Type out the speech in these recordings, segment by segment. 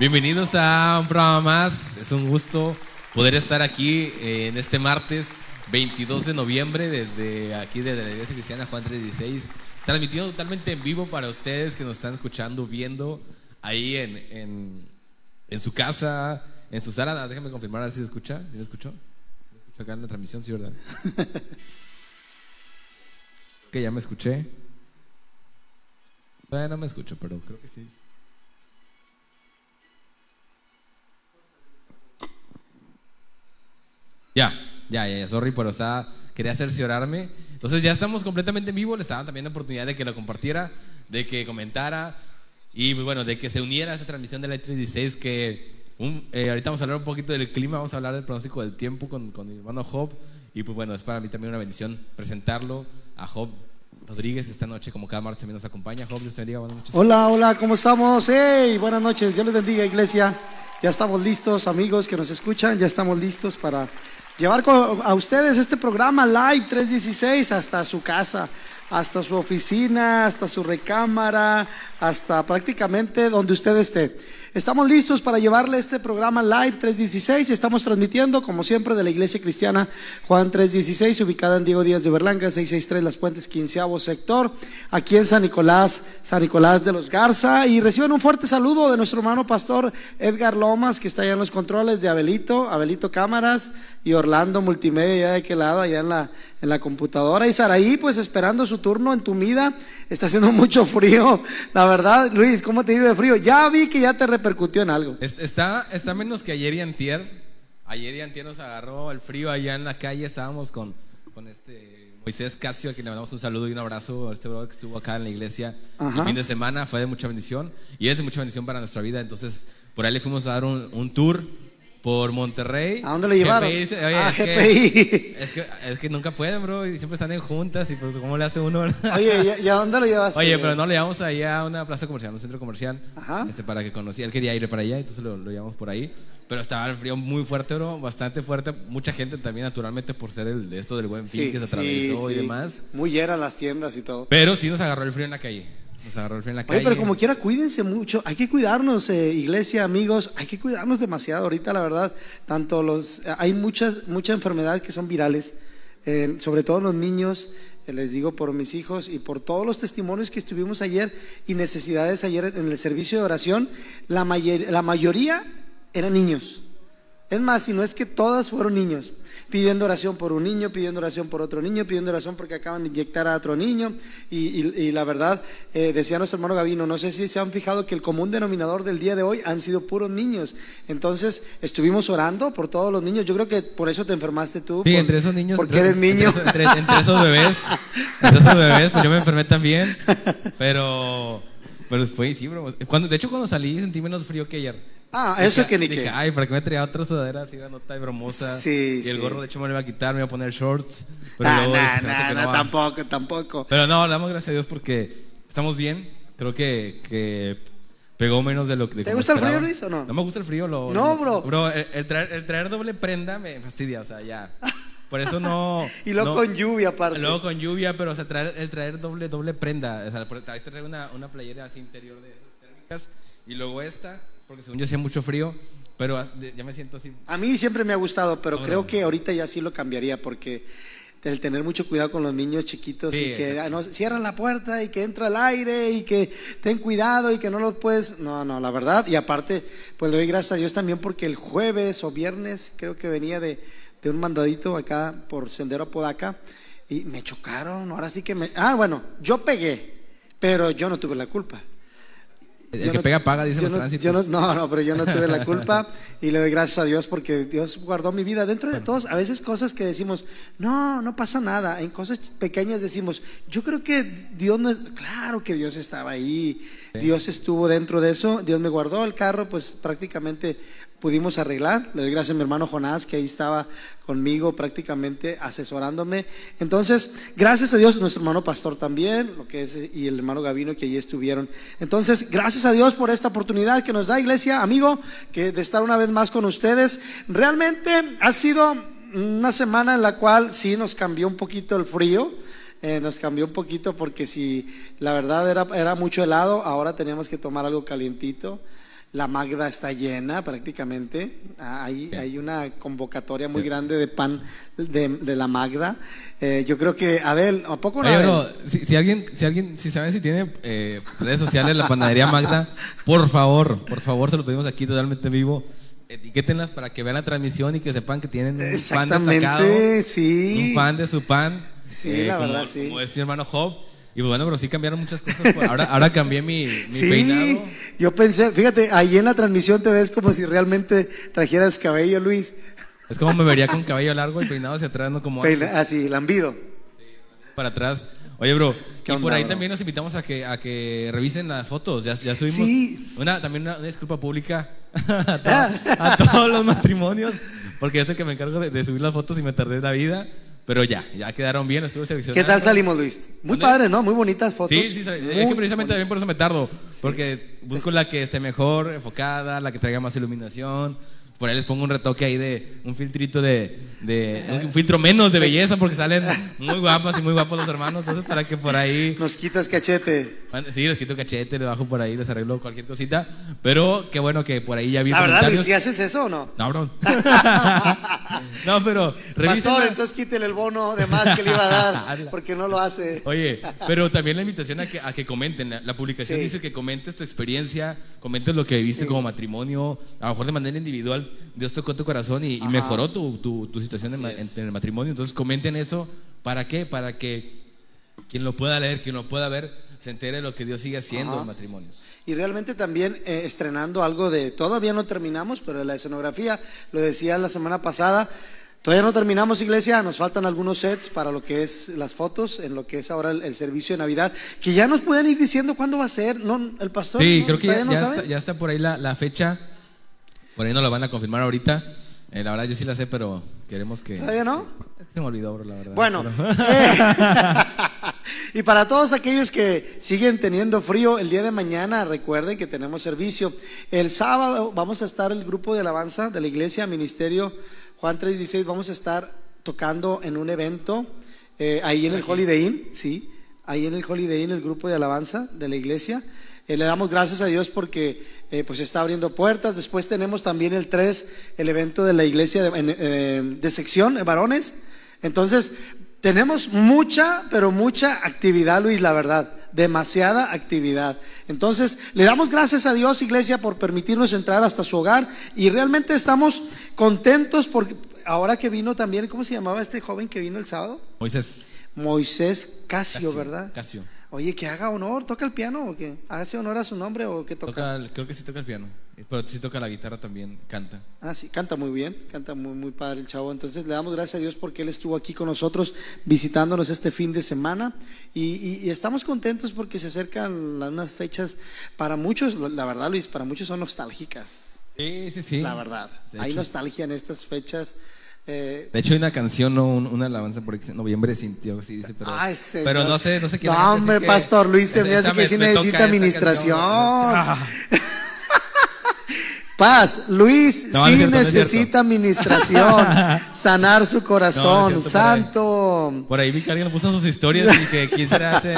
bienvenidos. A un programa más. Es un gusto poder estar aquí eh, en este martes 22 de noviembre desde aquí desde la Iglesia Cristiana Juan 316, transmitiendo totalmente en vivo para ustedes que nos están escuchando, viendo ahí en, en, en su casa, en su sala. Déjenme confirmar a ver si se escucha. ¿Sí me escuchó? ¿Sí me escucho acá en la transmisión? Sí, ¿verdad? que ya me escuché. Bueno, no me escucho, pero creo que sí. Ya, ya, ya, sorry, pero estaba, quería cerciorarme. Entonces ya estamos completamente en vivo, le estaban también la oportunidad de que lo compartiera, de que comentara y pues, bueno, de que se uniera a esa transmisión de la 316 que un, eh, ahorita vamos a hablar un poquito del clima, vamos a hablar del pronóstico del tiempo con, con mi hermano Job y pues bueno, es para mí también una bendición presentarlo a Job Rodríguez esta noche, como cada martes también nos acompaña. Buenas noches. Hola, hola, ¿cómo estamos? Hey, buenas noches, Dios les bendiga, iglesia. Ya estamos listos, amigos que nos escuchan, ya estamos listos para llevar a ustedes este programa Live 316 hasta su casa, hasta su oficina, hasta su recámara, hasta prácticamente donde usted esté. Estamos listos para llevarle este programa Live 316 y estamos transmitiendo, como siempre, de la Iglesia Cristiana Juan 316, ubicada en Diego Díaz de Berlanga, 663 Las Puentes, quinceavo sector, aquí en San Nicolás, San Nicolás de los Garza. Y reciben un fuerte saludo de nuestro hermano pastor Edgar Lomas, que está allá en los controles, de Abelito, Abelito Cámaras y Orlando Multimedia, allá de aquel lado, allá en la, en la computadora. Y Saraí, pues esperando su turno en tu mida. Está haciendo mucho frío. La verdad, Luis, ¿cómo te ido de frío? Ya vi que ya te repercutió en algo. Está, está menos que ayer y antier. Ayer y antier nos agarró el frío allá en la calle. Estábamos con, con este Moisés Casio, a quien le mandamos un saludo y un abrazo a este brother que estuvo acá en la iglesia el fin de semana. Fue de mucha bendición y es de mucha bendición para nuestra vida. Entonces, por ahí le fuimos a dar un, un tour por Monterrey. ¿A dónde lo llevaron? GPI, oye, Ah, es, que, GPI. es, que, es que nunca pueden, bro, y siempre están en juntas y pues cómo le hace uno. Oye, ¿y- ¿y a dónde lo llevaste? Oye, pero no le llevamos allá a una plaza comercial, un centro comercial, Ajá. este, para que conociera. Él quería ir para allá, entonces lo, lo llevamos por ahí. Pero estaba el frío muy fuerte, bro, bastante fuerte. Mucha gente también, naturalmente, por ser el, esto del buen fin Sí, que se sí, atravesó y demás. Muy llenas las tiendas y todo. Pero sí nos agarró el frío en la calle. Nos agarró el frío en la calle. Oye, pero como quiera, cuídense mucho. Hay que cuidarnos, eh, iglesia, amigos. Hay que cuidarnos demasiado. Ahorita, la verdad, tanto los. Hay muchas, muchas enfermedades que son virales, eh, sobre todo en los niños. eh, les digo por mis hijos y por todos los testimonios que estuvimos ayer y necesidades ayer en el servicio de oración. La, la mayoría eran niños. Es más, si no es que todas fueron niños, pidiendo oración por un niño, pidiendo oración por otro niño, pidiendo oración porque acaban de inyectar a otro niño. Y, y- y la verdad, eh, decía nuestro hermano Gavino, no sé si se han fijado que el común denominador del día de hoy han sido puros niños. Entonces, estuvimos orando por todos los niños. Yo creo que por eso te enfermaste tú. Sí, por- entre esos niños. Porque entre- eres niño. Entre, entre- entre esos bebés. Entre esos bebés, pues yo me enfermé también. Pero. Pero fue, sí, bro. Cuando, de hecho, cuando salí sentí menos frío que ayer. Ah, eso Dije- que ni dije, que. Ay, ¿para qué me traía otra sudadera así de nota y bromosa? Sí, Y el sí. gorro, de hecho, me lo iba a quitar, me iba a poner shorts. Pero Nah, luego nah, dije, "Fíjate nah, que nah, no va". tampoco, tampoco. Pero no, le damos gracias a Dios porque estamos bien. Creo que, que pegó menos de lo que. ¿Te gusta el frío. Luis, o no? No me gusta el frío. Lo, No, lo- bro. Bro, el, el traer, el traer doble prenda me fastidia, o sea, ya. Por eso no. Y luego no- con lluvia, aparte. Luego con lluvia, pero o sea, traer, el traer doble, doble prenda. O sea, una, una playera así interior de esas térmicas. Y luego esta, porque según yo hacía mucho frío, pero ya me siento así. A mí siempre me ha gustado, pero Ahora. creo que ahorita ya sí lo cambiaría porque el tener mucho cuidado con los niños chiquitos Sí, y que ah, no, cierran la puerta y que entra el aire y que ten cuidado y que no los puedes. No, no, la verdad. Y aparte, pues le doy gracias a Dios también porque el jueves o viernes creo que venía de, de un mandadito acá por Sendero Apodaca y me chocaron. Ahora sí que me. Ah, bueno, yo pegué, pero yo no tuve la culpa. El Yo que no- pega paga, dicen yo los no, tránsitos. yo no- no, no, pero yo no tuve la culpa y le doy gracias a Dios porque Dios guardó mi vida. Dentro de todos, a veces cosas que decimos, no, no pasa nada. En cosas pequeñas decimos, yo creo que Dios no es, claro que Dios estaba ahí. Dios estuvo dentro de eso. Dios me guardó el carro, pues prácticamente pudimos arreglar. Le doy gracias a mi hermano Jonás que ahí estaba conmigo prácticamente asesorándome. Entonces, gracias a Dios, nuestro hermano pastor también, lo que es y el hermano Gavino que allí estuvieron. Entonces, gracias a Dios por esta oportunidad que nos da iglesia, amigo, que de estar una vez más con ustedes. Realmente ha sido una semana en la cual sí nos cambió un poquito el frío. eh, nos cambió un poquito porque si la verdad era, era mucho helado, ahora teníamos que tomar algo calientito. La Magda está llena prácticamente. Ah, Hay, hay una convocatoria muy grande de pan de, de la Magda. Eh, yo creo que, Abel, ¿a poco no? Oye, Abel? bro, si, si alguien, si alguien, si saben si tiene eh, redes sociales la panadería Magda, por favor, por favor, se lo pedimos aquí totalmente en vivo. Etiquétenlas para que vean la transmisión y que sepan que tienen un Exactamente, destacado, sí. un fan de su pan. Sí, la como, verdad, sí. Como decía hermano Job. Y pues bueno, pero sí cambiaron muchas cosas. Ahora, ahora cambié mi, mi Sí, peinado. yo pensé, fíjate, ahí en la transmisión te ves como si realmente trajeras cabello, Luis. Es como me vería con cabello largo y peinado hacia atrás, no como Peina- así, lambido. para atrás. Oye, bro, ¿Qué y onda, por ahí bro? también nos invitamos a que, a que revisen las fotos. Ya, ya subimos Sí. una, también una, una disculpa pública a, to- a todos los matrimonios, porque yo sé que me encargo de, de subir las fotos y me tardé la vida. Pero ya, ya quedaron bien, estuve seleccionando. ¿Qué tal salimos, Luis? Muy ¿Dónde? padre, ¿no? Muy bonitas fotos. Sí, sí, es que precisamente también por eso me tardo, porque busco la que esté mejor enfocada, la que traiga más iluminación. Por ahí les pongo un retoque ahí de un filtrito de, de un filtro menos de belleza, porque salen muy guapas y muy guapos los hermanos. Entonces, para que por ahí, Nos quitas cachete. Sí, les quito cachete, les bajo por ahí, les arreglo cualquier cosita. Pero qué bueno que por ahí ya vi La verdad, Luis. ¿sí haces eso o no? No, bro. no, pero Pastor, entonces quítele el bono de más que le iba a dar, porque no lo hace. Oye, pero también la invitación a que, a que comenten. La, la publicación Sí. dice que comentes tu experiencia, comentes lo que viviste como matrimonio, a lo mejor de manera individual. Dios tocó tu corazón y, y mejoró tu, tu- tu situación en- en el matrimonio. Entonces comenten eso. ¿Para qué? Para que quien lo pueda leer, quien lo pueda ver, se entere de lo que Dios sigue haciendo Ajá. en matrimonios. Y realmente también eh, estrenando algo de, todavía no terminamos, pero la escenografía, lo decía la semana pasada, todavía no terminamos iglesia, nos faltan algunos sets para lo que es las fotos, en lo que es ahora el, el servicio de Navidad, que ya nos pueden ir diciendo cuándo va a ser, ¿no? El pastor. Sí, ¿no? creo que ya, está, ya está por ahí la, la fecha. Por ahí no la van a confirmar ahorita. Eh, la verdad yo sí la sé, pero queremos que... ¿Todavía no? Se me olvidó, bro, la verdad. Bueno, Pero- eh, y para todos aquellos que siguen teniendo frío, el día de mañana recuerden que tenemos servicio. El sábado vamos a estar el grupo de alabanza de la iglesia, Ministerio Juan 316, vamos a estar tocando en un evento eh, ahí en el Holiday Inn, sí, ahí en el Holiday Inn, el grupo de alabanza de la iglesia. Eh, le damos gracias a Dios porque eh, pues está abriendo puertas. Después tenemos también el 3, el evento de la iglesia de, de sección, eh, varones. Entonces, tenemos mucha, pero mucha actividad, Luis, la verdad. Demasiada actividad. Entonces, le damos gracias a Dios, iglesia, por permitirnos entrar hasta su hogar. Y realmente estamos contentos porque ahora que vino también, ¿cómo se llamaba este joven que vino el sábado? Moisés. Moisés Casio, Casio, ¿verdad? Casio. Oye, que haga honor, toca el piano o qué? Hace honor a su nombre o qué toca. Creo que sí toca el piano, pero sí toca la guitarra también, canta. Ah, sí, canta muy bien, canta muy, muy padre el chavo. Entonces le damos gracias a Dios porque él estuvo aquí con nosotros visitándonos este fin de semana y, y- y estamos contentos porque se acercan las- unas fechas para muchos, la, la verdad Luis, para muchos son nostálgicas, Sí, sí, sí. la verdad. Hay nostalgia en estas fechas. Eh, De hecho hay una canción, ¿no? Un- una alabanza por noviembre sintió, así dice, pero, Ay, pero no sé, no sé quién. No, hombre, que Pastor Luis, se me hace que sí necesita administración. Ah, Paz, Luis No, sí no necesita administración, sanar su corazón, No, cierto, santo. Por ahí vi que alguien lo puso sus historias y que quién será ese,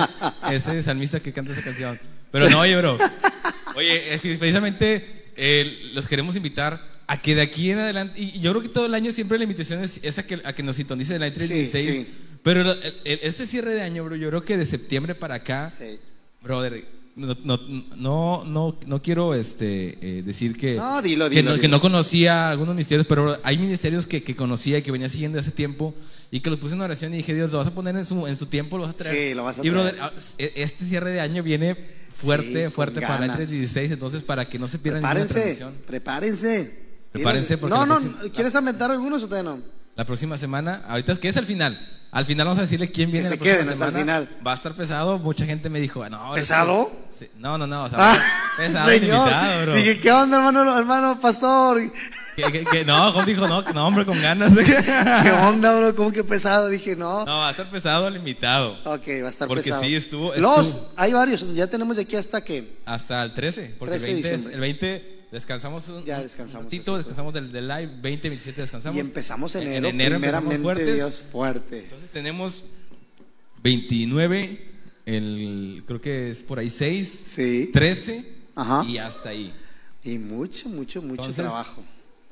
ese salmista que canta esa canción. Pero no, oye, bro. Oye, precisamente eh, los queremos invitar a que de aquí en adelante, y yo creo que todo el año siempre la invitación es, es a, que, a que nos sintonicen en la 316. Sí, sí. Pero el- el- este cierre de año, bro, yo creo que de septiembre para acá, Sí. brother, no, no, no, no, no quiero este, eh, decir que, No, dilo, que, no, que dilo. no conocía algunos ministerios, pero hay ministerios que, que conocía y que venía siguiendo hace tiempo y que los puse en oración y dije, Dios, lo vas a poner en su, en su tiempo, lo vas a traer. Sí, lo vas a y traer. brother, ah, e- este cierre de año viene fuerte, fuerte para ganas. 316, entonces para que no se pierdan ninguna Prepárense, prepárense. Prepárense ¿Tienes- porque No, no, próxima- ¿quieres aventar algunos o todavía no? La próxima semana, ahorita que es al final. Al final vamos a decirle quién viene Que se queden hasta el final. Va a estar pesado. Mucha gente me dijo, no. ahora ¿Pesado? sí-. No, no, no. O sea, Ah, pesado señor. limitado, bro. Dije, ¿qué onda, hermano, hermano pastor? No, Job dijo, no, no, hombre, con ganas. de ¿Qué onda, bro? ¿Cómo que pesado? Dije, no. No, va a estar pesado limitado. Ok, va a estar Porque pesado. sí, estuvo- Los, hay varios. Ya tenemos de aquí hasta que. Hasta el 13. Porque 13 de el, 20 es- diciembre. el 20 descansamos un, Ya un descansamos, ratito, nosotros. descansamos del, del live. 20, 27 descansamos. Y empezamos En- enero, en enero primeramente fuertes. Dios fuertes. Entonces tenemos 29, el, creo que es por ahí 6, Sí. 13 Ajá. y hasta ahí. Y mucho, mucho, mucho Entonces, trabajo.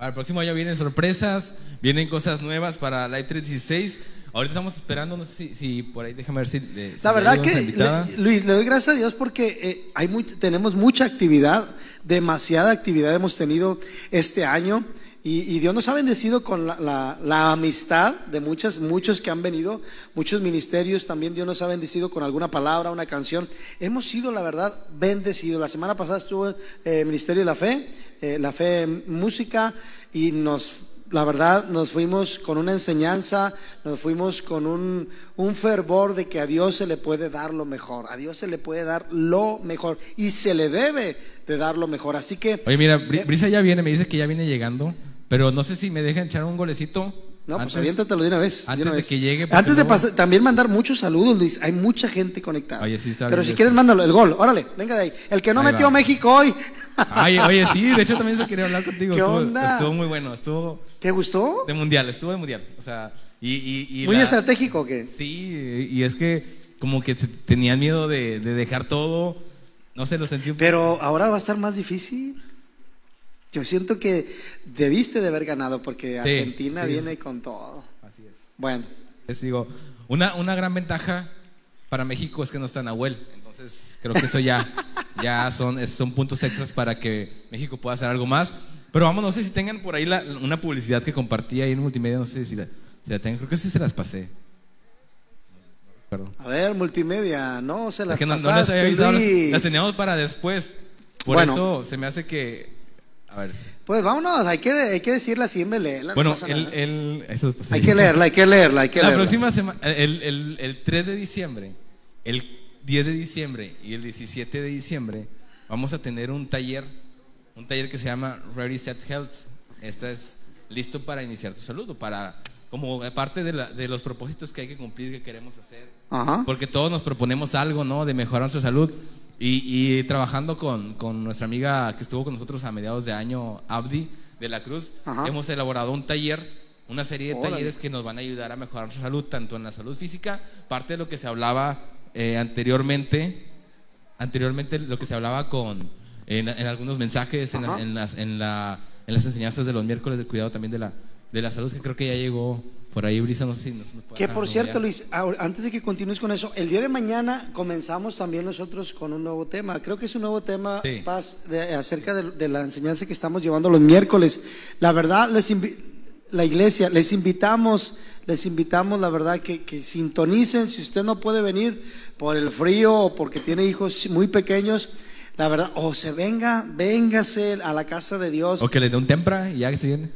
El próximo año vienen sorpresas, vienen cosas nuevas para Light 316. Ahorita estamos esperando, no sé si, si por ahí, déjame ver si. de- si La verdad que, le- Luis, le doy gracias a Dios porque eh, hay muy- tenemos mucha actividad, demasiada actividad hemos tenido este año y, Dios nos ha bendecido con la, la- amistad de muchas, muchos que han venido, muchos ministerios, también Dios nos ha bendecido con alguna palabra, una canción. Hemos sido, la verdad, bendecidos. La semana pasada estuvo el eh, Ministerio de la Fe, eh, la Fe Música y nos la verdad, nos fuimos con una enseñanza, nos fuimos con un, un fervor de que a Dios se le puede dar lo mejor, a Dios se le puede dar lo mejor y se le debe de dar lo mejor. Así que, Oye, mira, Bri- Brisa ya viene, me dice que ya viene llegando, pero no sé si me dejan echar un golecito. No, pues antes- aviéntatelo de una vez. antes una de vez. que llegue, Antes de pasar, también mandar muchos saludos, Luis. Hay mucha gente conectada. Oye, sí, está Pero si quieres, mándalo, el gol. Órale, venga de ahí. El que no Ahí metió va. México hoy. Ay, oye, sí, de hecho también se quería hablar contigo. ¿Qué estuvo, onda? estuvo muy bueno, estuvo ¿Te gustó? de mundial, estuvo de mundial. O sea, y. y- y Muy la- estratégico, ¿o ¿qué? Sí, y es que como que tenían miedo de, de dejar todo. No sé, lo sentí un Pero ahora va a estar más difícil. Yo siento que debiste de haber ganado porque Argentina sí, viene con todo. Así es. Bueno, Les digo, una, una gran ventaja para México es que no está Nahuel. Entonces, creo que eso ya, ya son, son puntos extras para que México pueda hacer algo más. Pero vamos, no sé si tengan por ahí la- una publicidad que compartí ahí en multimedia, no sé si la, si la tengan. Creo que sí se las pasé. A ver, multimedia, no se las Es que no, pasaste, había avisado, las, las teníamos para después. Por Bueno. eso se me hace que. A ver. Pues vámonos, hay que, hay que decirla siempre, leerla. no Bueno, pasa el, el, eso hay que leerla, hay que leerla, hay que La leerla. próxima semana, el, el, el 3 de diciembre, el 10 de diciembre y el 17 de diciembre, vamos a tener un taller, un taller que se llama Ready Set Health. Esta es listo para iniciar tu salud o para, como parte de, la- de los propósitos que hay que cumplir, que queremos hacer. Ajá. Porque todos nos proponemos algo, ¿no? De mejorar nuestra salud. Y, y trabajando con, con nuestra amiga que estuvo con nosotros a mediados de año, Abdi de la Cruz, Ajá. hemos elaborado un taller, una serie de Órale. talleres que nos van a ayudar a mejorar nuestra salud, tanto en la salud física, parte de lo que se hablaba eh, anteriormente, anteriormente lo que se hablaba con, en, en algunos mensajes, en, la- en las, en, la- en las enseñanzas de los miércoles del cuidado también de la, de la salud, que creo que ya llegó por ahí, Brisa, no sé si nos, nos puede Que por cierto. Luis, antes de que continúes con eso, el día de mañana comenzamos también nosotros con un nuevo tema. Creo que es un nuevo tema, Sí. Paz, de- acerca de, de la enseñanza que estamos llevando los miércoles. La verdad, les la iglesia, les invitamos, les invitamos, la verdad, que, que sintonicen. Si usted no puede venir por el frío o porque tiene hijos muy pequeños, la verdad, o se venga, véngase a la casa de Dios. O que le dé un tempra y ya que se viene.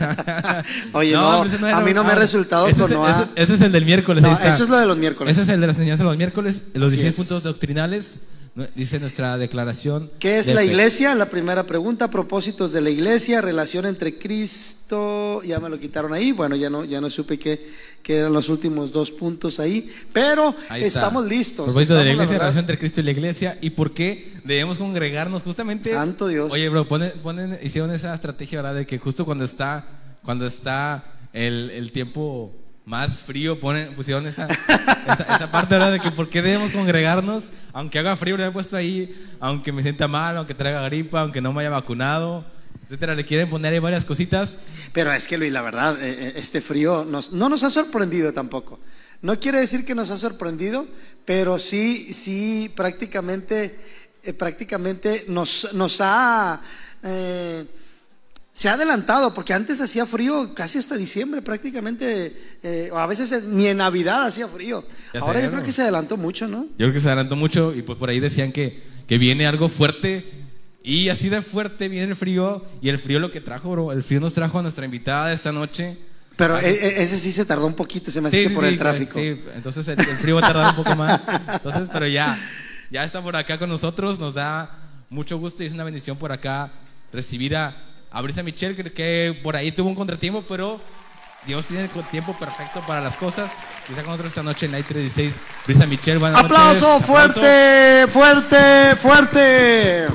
Oye, no, a mí no me ha resultado ese con es, Noah. ese- ese es el del miércoles. No, eso es lo de los miércoles. Ese es el de la enseñanza de los miércoles. Los Así 16 es. puntos doctrinales. Dice nuestra declaración. ¿Qué es de la fe. iglesia? La primera pregunta, propósitos de la iglesia, relación entre Cristo, ya me lo quitaron ahí, bueno, ya no, ya no supe qué, qué eran los últimos dos puntos ahí, pero Ahí estamos listos. Propósito de la iglesia, relación entre Cristo y la iglesia. ¿Y por qué debemos congregarnos? Justamente. Santo Dios. Oye, bro, ponen, ponen- hicieron esa estrategia, ¿verdad? De que justo cuando está, cuando está el, el tiempo más frío, ponen, pusieron esa, esa, esa parte, ¿verdad? De que por qué debemos congregarnos, aunque haga frío, le he puesto ahí, aunque me sienta mal, aunque traiga gripa, aunque no me haya vacunado, etcétera. Le quieren poner ahí varias cositas. Pero es que Luis, la verdad, eh, eh, este frío no nos ha sorprendido tampoco. No quiere decir que nos ha sorprendido, pero sí, sí, prácticamente, eh, prácticamente nos, nos ha, se ha adelantado, porque antes hacía frío casi hasta diciembre, prácticamente, eh, o a veces ni en Navidad hacía frío. Ya Ahora sé, yo creo ¿no? que se adelantó mucho, ¿no? Yo creo que se adelantó mucho y pues por ahí decían que, que viene algo fuerte y así de fuerte viene el frío y el frío lo que trajo, bro, el frío nos trajo a nuestra invitada de esta noche. Pero Así- e- e- ese sí se tardó un poquito, se me hace que por el tráfico. Sí, entonces el, el frío va a tardar un poco más. Entonces, pero ya, ya está por acá con nosotros, nos da mucho gusto y es una bendición por acá recibir a, a Brisa Michelle, que, que por ahí tuvo un contratiempo, pero Dios tiene el tiempo perfecto para las cosas. Y está con nosotros esta noche en Night 16, Brisa Michelle, buenas noches. ¡Aplauso Aplauso. fuerte, fuerte, fuerte!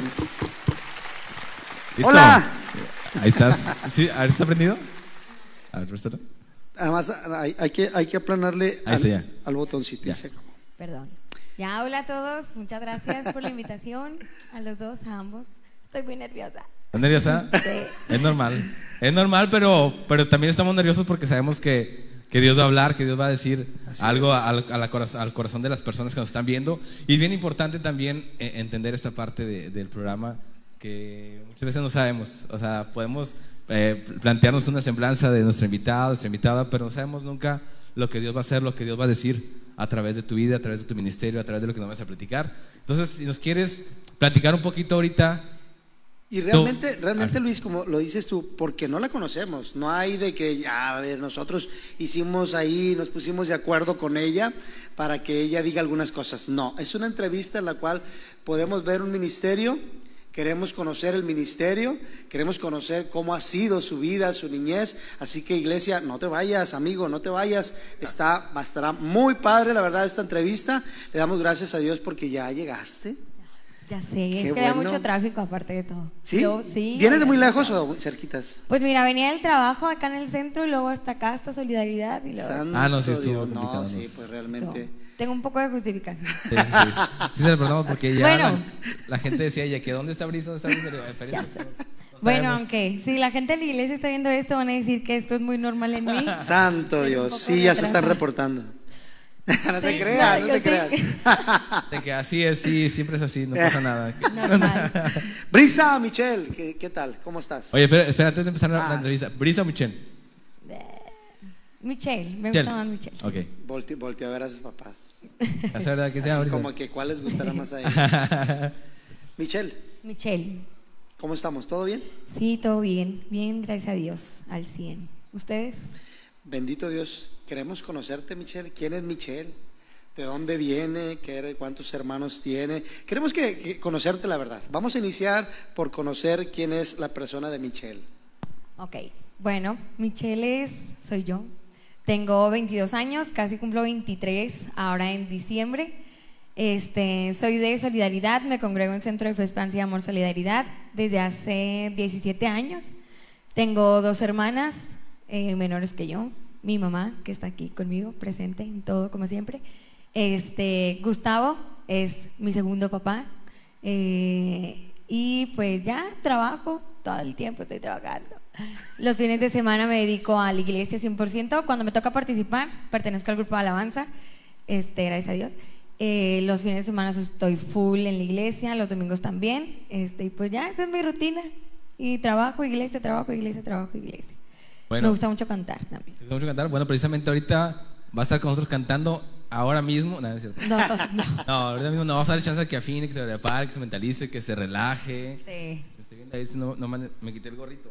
¿Listo? Hola. Ahí estás. ¿Sí? A ver, ¿está prendido? A ver, préstalo. Además, hay, hay que, hay que aplanarle Ahí al, al botoncito. Ya. Perdón. Ya, hola a todos. Muchas gracias por la invitación. A los dos, a ambos. Estoy muy nerviosa. ¿Estás nerviosa? Sí. Es normal. Es normal, pero, pero también estamos nerviosos porque sabemos que, que Dios va a hablar, que Dios va a decir Así algo al, a la al corazón de las personas que nos están viendo. Y es bien importante también eh, entender esta parte de- del programa que muchas veces no sabemos. O sea, podemos eh, plantearnos una semblanza de nuestra invitada, nuestra invitada, pero no sabemos nunca lo que Dios va a hacer, lo que Dios va a decir a través de tu vida, a través de tu ministerio, a través de lo que nos vas a platicar. Entonces, si nos quieres platicar un poquito ahorita, Y realmente, realmente. Luis, como lo dices tú, porque no la conocemos. No hay de que, ya, a ver, nosotros hicimos ahí, nos pusimos de acuerdo con ella para que ella diga algunas cosas. No, es una entrevista en la cual podemos ver un ministerio, queremos conocer el ministerio, queremos conocer cómo ha sido su vida, su niñez. Así que iglesia, no te vayas, amigo, no te vayas. Está, estará muy padre, la verdad, esta entrevista. Le damos gracias a Dios porque ya llegaste. Ya sé, Qué es que había mucho tráfico aparte de todo. ¿Sí? Yo, sí. ¿Vienes de muy lejos o cerquitas? Pues mira, venía del trabajo acá en el centro y luego hasta acá, hasta Solidaridad y luego... Santo Ah, no, sí estuvo Dios, No, sí, pues realmente. So, tengo un poco de justificación. Sí, sí, sí. Sí se lo preguntamos porque ya Bueno. la, la gente decía ya que ¿dónde está Brisa? ¿Dónde está Brisa? Le digo, "Ay, espérense, no- no Bueno, sabemos". aunque si la gente de la iglesia está viendo esto, van a decir que esto es muy normal en mí. Santo Dios, sí, ya se están reportando. no te Sí, creas, no, no te creas. sí. De que así es, sí, siempre es así, no pasa nada. Normal. Brisa, Michelle, ¿qué, qué tal? ¿Cómo estás? Oye, espera, espera, antes de empezar la, la Ah, entrevista. ¿Brisa o Michelle? Michelle, me Michelle. gusta más Michelle. sí. Ok. Volte, voltea a ver a sus papás. ¿Es verdad que Así como que cuál les gustará más a ellos. Michelle, Michelle. ¿cómo estamos? ¿Todo bien? Sí, todo bien. Bien, gracias a Dios, al 100. ¿Ustedes? Bendito Dios. Queremos conocerte, Michelle. ¿Quién es Michelle? ¿De dónde viene? ¿Qué- ¿Cuántos hermanos tiene? Queremos que, conocerte la verdad. Vamos a iniciar por conocer quién es la persona de Michelle. Ok. Bueno, Michelle es, soy yo. Tengo 22 años, casi cumplo 23 ahora en diciembre. Este, soy de Solidaridad, me congrego en Centro de Fe, Esperanza y Amor Solidaridad desde hace 17 años. Tengo dos hermanas eh, menores que yo, mi mamá que está aquí conmigo, presente en todo como siempre. Este, Gustavo es mi segundo papá. Eh, y pues ya trabajo, todo el tiempo estoy trabajando. Los fines de semana me dedico a la iglesia 100%. Cuando me toca participar, pertenezco al grupo de alabanza, este, gracias a Dios. Eh, los fines de semana estoy full en la iglesia, los domingos también. Este, y pues ya, esa es mi rutina. Y trabajo, iglesia, trabajo, iglesia, trabajo, iglesia. Bueno. Me gusta mucho cantar también. ¿Te gusta mucho cantar? Bueno, precisamente ahorita va a estar con nosotros cantando ahora mismo. No, no es cierto. No, no. No, ahorita mismo nos vamos a dar chance de que afine, que se prepare, que se mentalice, que se relaje. Sí. Estoy viendo ahí si no, no me, me quité el gorrito.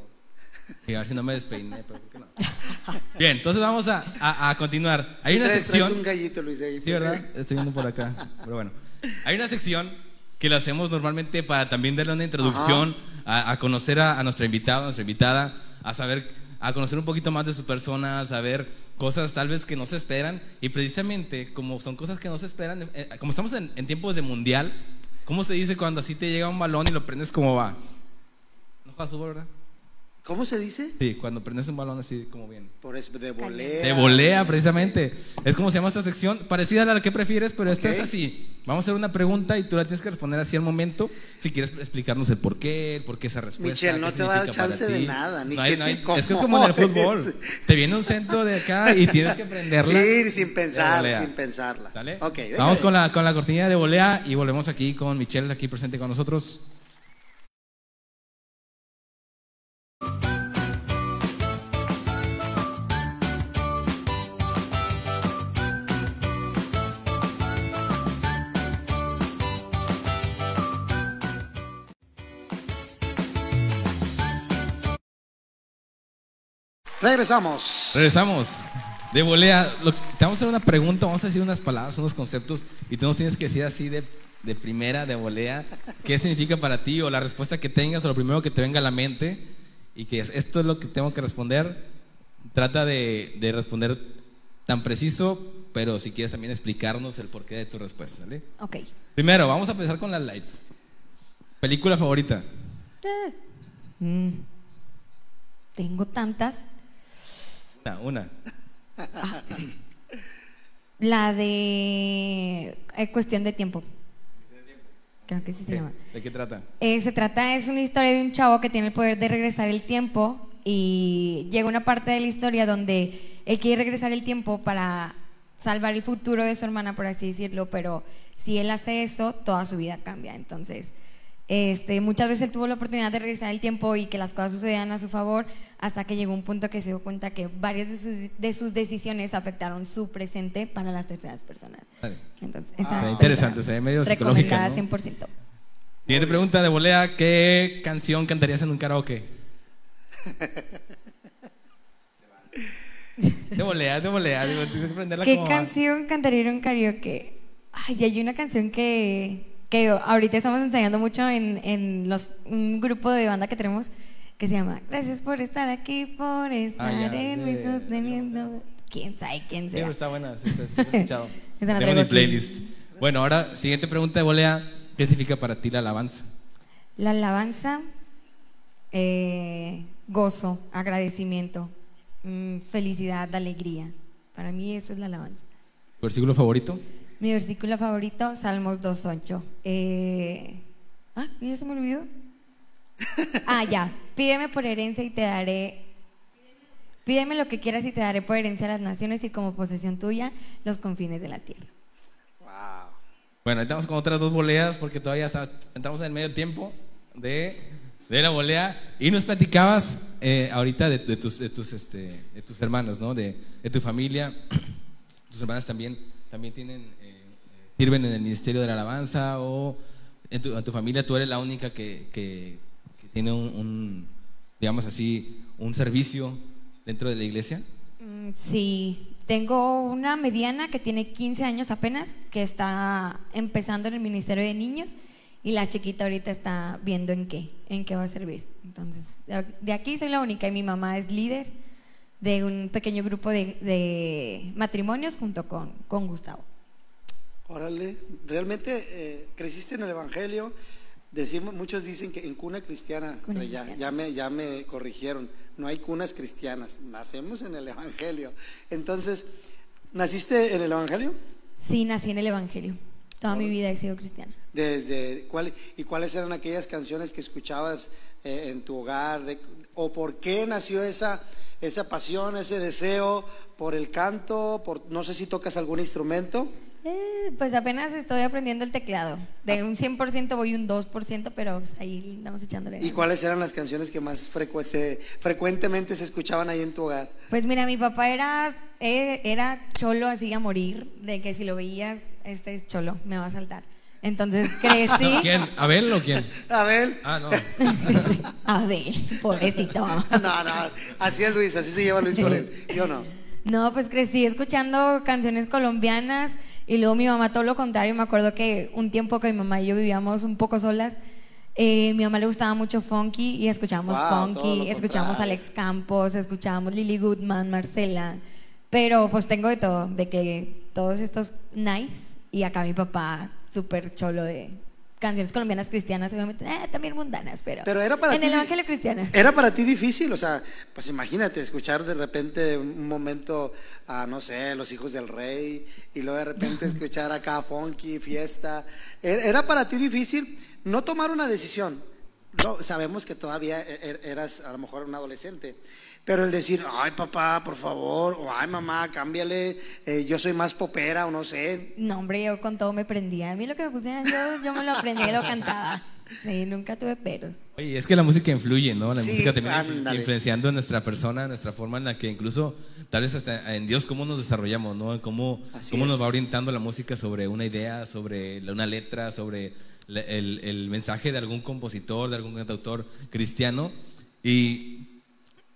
Sí, a ver si no me despeiné, pero ¿por qué no? Bien, entonces vamos a, a- a continuar. Hay Sí, una traes- traes sección. un gallito, Luis. ahí, Sí, ¿verdad? Estoy viendo por acá. Pero bueno. Hay una sección que la hacemos normalmente para también darle una introducción a, a conocer a, a nuestra invitada, a nuestra invitada, a saber, a conocer un poquito más de su persona, a saber cosas tal vez que no se esperan. Y precisamente, como son cosas que no se esperan, eh, como estamos en, en tiempos de mundial, ¿cómo se dice cuando así te llega un balón y lo prendes como va? No ¿verdad? ¿Cómo se dice? Sí, cuando prendes un balón así como bien. Por eso, de volea. De volea, precisamente. Es como se llama esta sección, parecida a la que prefieres, pero esta Ok. es así. Vamos a hacer una pregunta y tú la tienes que responder así al momento. Si quieres explicarnos el por qué, el por qué esa respuesta. Michelle, no te va a dar chance de nada, ni No hay- que no te hay- Es que es como en el fútbol. Te viene un centro de acá y tienes que prenderla. Sí, sin pensar, sin pensarla. ¿Sale? Ok, venga. Vamos con la, con la cortinilla de volea y volvemos aquí con Michelle, aquí presente con nosotros. Regresamos. Regresamos. De volea, lo- te vamos a hacer una pregunta, vamos a decir unas palabras, unos conceptos, y tú nos tienes que decir así de, de primera, de volea, qué significa para ti, o la respuesta que tengas, o lo primero que te venga a la mente, y que es, esto es lo que tengo que responder. Trata de, de responder tan preciso, pero si quieres también explicarnos el porqué de tu respuesta, ¿sale? Ok. Primero, vamos a empezar con la light. ¿Película favorita? Mm. Tengo tantas. Una, una. La de eh, cuestión de tiempo. creo que sí se llama. ¿De qué trata? Eh, se trata, es una historia de un chavo que tiene el poder de regresar el tiempo y llega una parte de la historia donde él quiere regresar el tiempo para salvar el futuro de su hermana, por así decirlo, pero si él hace eso, toda su vida cambia. Entonces, este, muchas veces él tuvo la oportunidad de regresar el tiempo y que las cosas sucedieran a su favor, hasta que llegó un punto que se dio cuenta que varias de sus, de sus decisiones afectaron su presente para las terceras personas. Vale. Entonces, Ah, esa interesante, se ve medio psicológica. ¿no? 100%. Siguiente pregunta de volea, ¿qué canción cantarías en un karaoke? De volea, de volea, digo, tienes que aprenderla ¿Qué canción cantaría en un karaoke? Ay, hay una canción que, que ahorita estamos ensayando mucho en, en los, un grupo de banda que tenemos que se llama Gracias por estar aquí, por estar Ah, ya, en sí. mi sosteniendo. ¿Quién sabe quién Sí, sea? pero está buena, sí, está, sí, escuchado. Mi aquí. playlist. Bueno, ahora, siguiente pregunta de volea, ¿qué significa para ti la alabanza? La alabanza, eh, gozo, agradecimiento, mm, felicidad, alegría. Para mí eso es la alabanza. ¿Versículo favorito? Mi versículo favorito, Salmos 2.8. Eh, ah, ya se me olvidó. Ah, ya. Pídeme por herencia y te daré. Pídeme lo que quieras y te daré por herencia a las naciones y como posesión tuya los confines de la tierra. Wow. Bueno, ahí estamos con otras dos voleas porque todavía está- entramos en el medio tiempo de, de la volea y nos platicabas eh, ahorita de, de tus, de, tus, este, de tus hermanos, ¿no? De, de tu familia. Tus hermanas también, también tienen, eh, sirven en el ministerio de la alabanza o en tu, tu familia tú eres la única que, que- tiene un, un, digamos así, un servicio dentro de la iglesia. Mm, Sí, tengo una mediana que tiene 15 años apenas, que está empezando en el Ministerio de Niños y la chiquita ahorita está viendo en qué, en qué va a servir. Entonces, de aquí soy la única y mi mamá es líder de un pequeño grupo de, de matrimonios junto con, con Gustavo. Órale, realmente eh, creciste en el Evangelio. Decimos, muchos dicen que en cuna cristiana, Cuna ya, cristiana. ya, me, ya me corrigieron. No hay cunas cristianas, nacemos en el Evangelio. Entonces, ¿naciste en el Evangelio? Sí, nací en el Evangelio. Toda mi vida he sido cristiana. Desde, ¿cuál, ¿Y cuáles eran aquellas canciones que escuchabas eh, en tu hogar? De- ¿O por qué nació esa, esa pasión, ese deseo por el canto? Por, no sé si tocas algún instrumento. Eh, pues apenas estoy aprendiendo el teclado. De un 100% voy un 2%, pero pues, ahí andamos echándole. ¿Y cuáles eran las canciones que más frecu- se- frecuentemente se escuchaban ahí en tu hogar? Pues mira, mi papá era, eh, era cholo así a morir, de que si lo veías, este es cholo, me va a saltar. Entonces crecí. ¿Quién? ¿Abel o quién? A ver. Ah, no. a ver, pobrecito. No, no, así es Luis, así se lleva Luis con él. Yo no. No, pues crecí escuchando canciones colombianas y luego mi mamá todo lo contrario. Me acuerdo que un tiempo que mi mamá y yo vivíamos un poco solas, eh, mi mamá le gustaba mucho funky y escuchábamos Wow, funky, escuchábamos. Alex Campos, escuchábamos Lily Goodman, Marcela. Pero pues tengo de todo, de que todos estos nice y acá mi papá súper cholo de canciones colombianas cristianas, obviamente, eh, también mundanas, pero, Pero era para en ti. el evangelio cristiano. Era para ti difícil, o sea, pues imagínate escuchar de repente un momento a, no sé, Los Hijos del Rey, y luego de repente escuchar acá funky, fiesta. Era era para ti difícil no tomar una decisión. No, sabemos que todavía e- e- eras a lo mejor un adolescente, pero el decir, ay papá, por favor, o ay mamá, cámbiale, eh, yo soy más popera, o no sé. No, hombre, yo con todo me prendía. A mí lo que me pusieran, yo, yo me lo aprendía y lo cantaba. Sí, nunca tuve peros. Oye, es que la música influye, ¿no? La Sí, música también influ- ándale. influenciando en nuestra persona, en nuestra forma en la que incluso, tal vez hasta en Dios, cómo nos desarrollamos, ¿no? En Cómo, Así cómo es. nos va orientando la música sobre una idea, sobre una letra, sobre el, el mensaje de algún compositor, de algún cantautor cristiano. Y,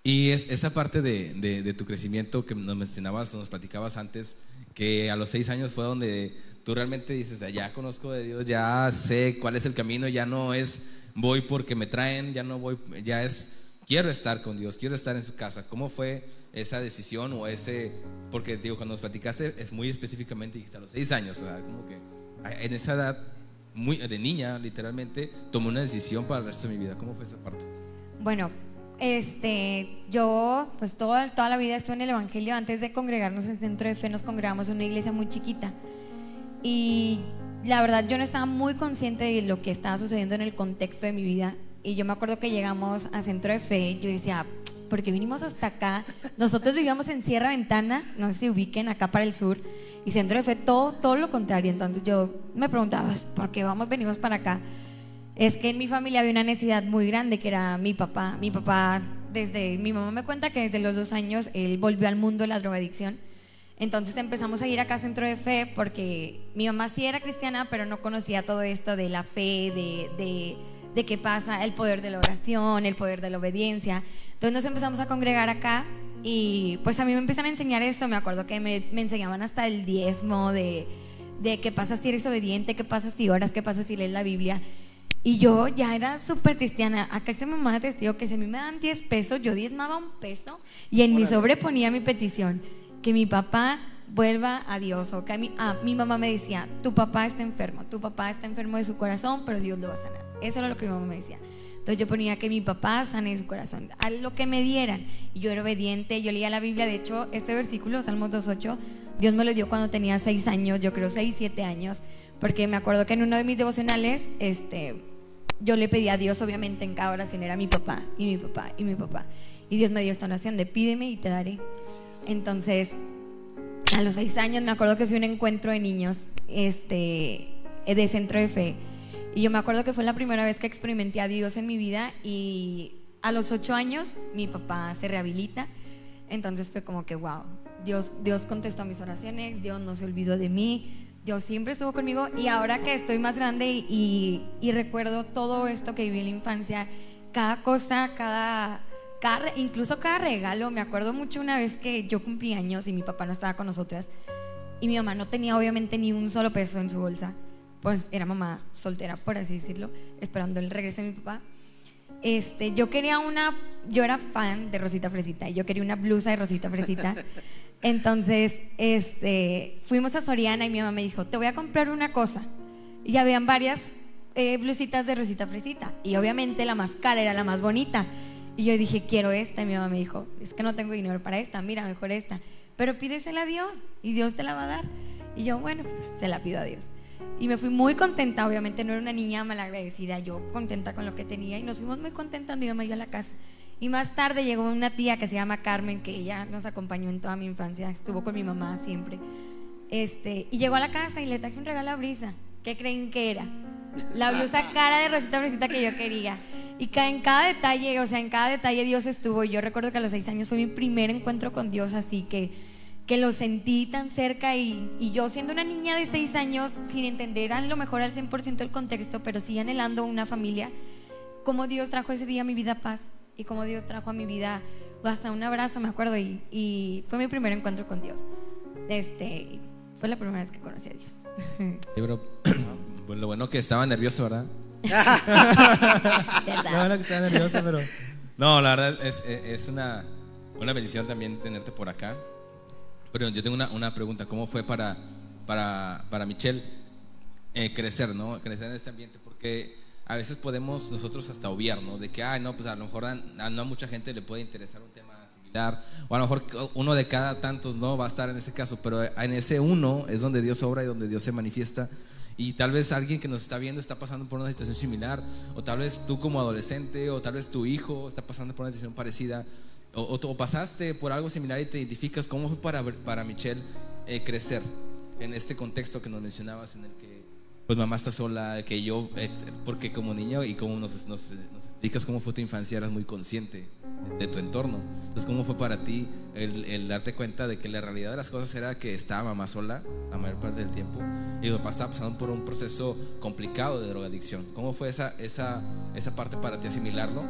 y es, esa parte de, de- de tu crecimiento que nos mencionabas, nos platicabas antes, que a los seis años fue donde tú realmente dices, "Ah, ya conozco de Dios, ya sé cuál es el camino, ya no es voy porque me traen, ya no voy, ya es quiero estar con Dios, quiero estar en su casa. ¿Cómo fue esa decisión o ese, porque digo, cuando nos platicaste es muy específicamente, dijiste a los seis años, o sea, como que en esa edad, muy, de niña literalmente, tomé una decisión para el resto de mi vida. ¿Cómo fue esa parte? Bueno, este, yo pues toda, toda la vida estuve en el Evangelio. Antes de congregarnos en Centro de Fe nos congregamos en una iglesia muy chiquita. Y la verdad yo no estaba muy consciente de lo que estaba sucediendo en el contexto de mi vida. Y yo me acuerdo que llegamos a Centro de Fe, yo decía, ¿por qué vinimos hasta acá? Nosotros vivíamos en Sierra Ventana, no sé si ubiquen acá para el sur, y Centro de Fe todo, todo lo contrario. Entonces yo me preguntaba, ¿por qué vamos, venimos para acá? Es que en mi familia había una necesidad muy grande que era mi papá. Mi papá, desde, mi mamá me cuenta que desde los dos años él volvió al mundo de la drogadicción. Entonces empezamos a ir acá a Centro de Fe porque mi mamá sí era cristiana, pero no conocía todo esto de la fe, de, de, qué pasa, el poder de la oración, el poder de la obediencia. Entonces nos empezamos a congregar acá y pues a mí me empiezan a enseñar esto. Me acuerdo que me, me enseñaban hasta el diezmo de, de qué pasa si eres obediente, qué pasa si oras, qué pasa si lees la Biblia. Y yo ya era súper cristiana. Acá se me manda testigo que si a mí me dan 10 pesos, yo diezmaba un peso y en mi sobre ponía mi petición que mi papá vuelva a Dios. O que a mi, ah, mi mamá me decía, tu papá está enfermo, tu papá está enfermo de su corazón, pero Dios lo va a sanar. Eso era lo que mi mamá me decía. Entonces yo ponía que mi papá sane su corazón, a lo que me dieran. Y yo era obediente, yo leía la Biblia, de hecho, este versículo, Salmos 2.8, Dios me lo dio cuando tenía 6 años, yo creo 6, 7 años, porque me acuerdo que en uno de mis devocionales, este, yo le pedí a Dios, obviamente en cada oración era mi papá, y mi papá, y mi papá. Y Dios me dio esta oración de pídeme y te daré. Entonces, a los seis años me acuerdo que fui a un encuentro de niños este, de centro de fe. Y yo me acuerdo que fue la primera vez que experimenté a Dios en mi vida y a los ocho años mi papá se rehabilita. Entonces fue como que, wow, Dios, Dios contestó mis oraciones, Dios no se olvidó de mí, Dios siempre estuvo conmigo y ahora que estoy más grande y, y recuerdo todo esto que viví en la infancia, cada cosa, cada incluso cada regalo, me acuerdo mucho una vez que yo cumplí años y mi papá no estaba con nosotras y mi mamá no tenía obviamente ni un solo peso en su bolsa, pues era mamá soltera, por así decirlo, esperando el regreso de mi papá. Este, yo quería una, yo era fan de Rosita Fresita y yo quería una blusa de Rosita Fresita. Entonces, este, fuimos a Soriana y mi mamá me dijo, te voy a comprar una cosa. Y habían varias eh, blusitas de Rosita Fresita. Y obviamente la más cara era la más bonita. Y yo dije, quiero esta. Y mi mamá me dijo, es que no tengo dinero para esta, mira, mejor esta. Pero pídesela a Dios y Dios te la va a dar. Y yo, bueno, pues se la pido a Dios. Y me fui muy contenta, obviamente no era una niña malagradecida, yo contenta con lo que tenía y nos fuimos muy contentas, mi mamá y yo a la casa. Y más tarde llegó una tía que se llama Carmen, que ella nos acompañó en toda mi infancia, estuvo con mi mamá siempre. Este, y llegó a la casa y le traje un regalo a Brisa. ¿Qué creen que era? La blusa cara de Rosita Rosita que yo quería. Y en cada detalle, o sea, en cada detalle Dios estuvo. Yo recuerdo que a los seis años fue mi primer encuentro con Dios, así que, que lo sentí tan cerca y, y yo siendo una niña de seis años, sin entender a lo mejor al 100% el contexto, pero sí anhelando una familia, como Dios trajo ese día a mi vida paz y como Dios trajo a mi vida hasta un abrazo, me acuerdo, y, y fue mi primer encuentro con Dios. Este, fue la primera vez que conocí a Dios. Sí, bro. Pues lo bueno que estaba nervioso, ¿verdad? ¿Verdad? No, bueno que estaba nervioso, pero. No, la verdad es, es una, una bendición también tenerte por acá. Pero yo tengo una, una pregunta. ¿Cómo fue para, para, para Michelle eh, crecer, ¿no? Crecer en este ambiente. Porque a veces podemos nosotros hasta obviar, ¿no? De que, ay, no, pues a lo mejor a, a no a mucha gente le puede interesar un tema similar. O a lo mejor uno de cada tantos no va a estar en ese caso. Pero en ese uno es donde Dios obra y donde Dios se manifiesta. Y tal vez alguien que nos está viendo está pasando por una situación similar, o tal vez tú como adolescente, o tal vez tu hijo está pasando por una situación parecida, o, o, o pasaste por algo similar y te identificas. ¿Cómo fue para, para Michelle eh, crecer en este contexto que nos mencionabas, en el que pues mamá está sola, que yo, eh, porque como niño y como nos, nos, nos, explicas cómo fue tu infancia, eras muy consciente de tu entorno. Entonces, ¿cómo fue para ti el, el, darte cuenta de que la realidad de las cosas era que estaba mamá sola la mayor parte del tiempo y mi papá estaba pasando por un proceso complicado de drogadicción? ¿Cómo fue esa, esa, esa parte para ti asimilarlo?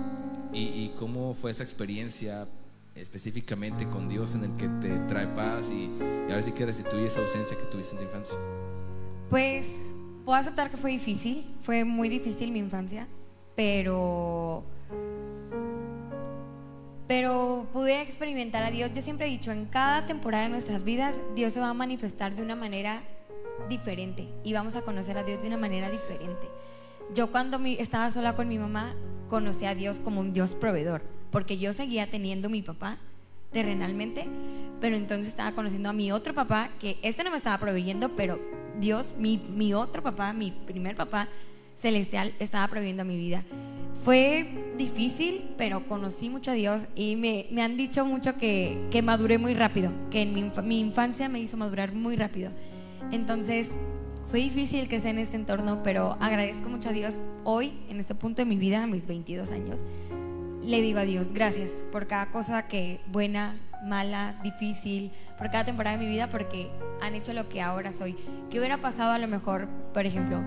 ¿Y, y cómo fue esa experiencia específicamente con Dios en el que te trae paz y, y ahora sí que restituye esa ausencia que tuviste en tu infancia? Pues puedo aceptar que fue difícil, fue muy difícil mi infancia, pero pero pude experimentar a Dios. Yo siempre he dicho, en cada temporada de nuestras vidas, Dios se va a manifestar de una manera diferente y vamos a conocer a Dios de una manera diferente. Yo cuando estaba sola con mi mamá, conocí a Dios como un Dios proveedor, porque yo seguía teniendo mi papá terrenalmente, pero entonces estaba conociendo a mi otro papá, que este no me estaba proveyendo, pero Dios, mi, mi otro papá, mi primer papá celestial, estaba prohibiendo mi vida. Fue difícil, pero conocí mucho a Dios y me, me han dicho mucho que, que, maduré muy rápido, que en mi, mi, infancia me hizo madurar muy rápido. Entonces, fue difícil crecer en este entorno, pero agradezco mucho a Dios hoy, en este punto de mi vida, a mis 22 años. Le digo a Dios, gracias por cada cosa que buena, mala, difícil, por cada temporada de mi vida, porque han hecho lo que ahora soy. ¿Qué hubiera pasado a lo mejor, por ejemplo,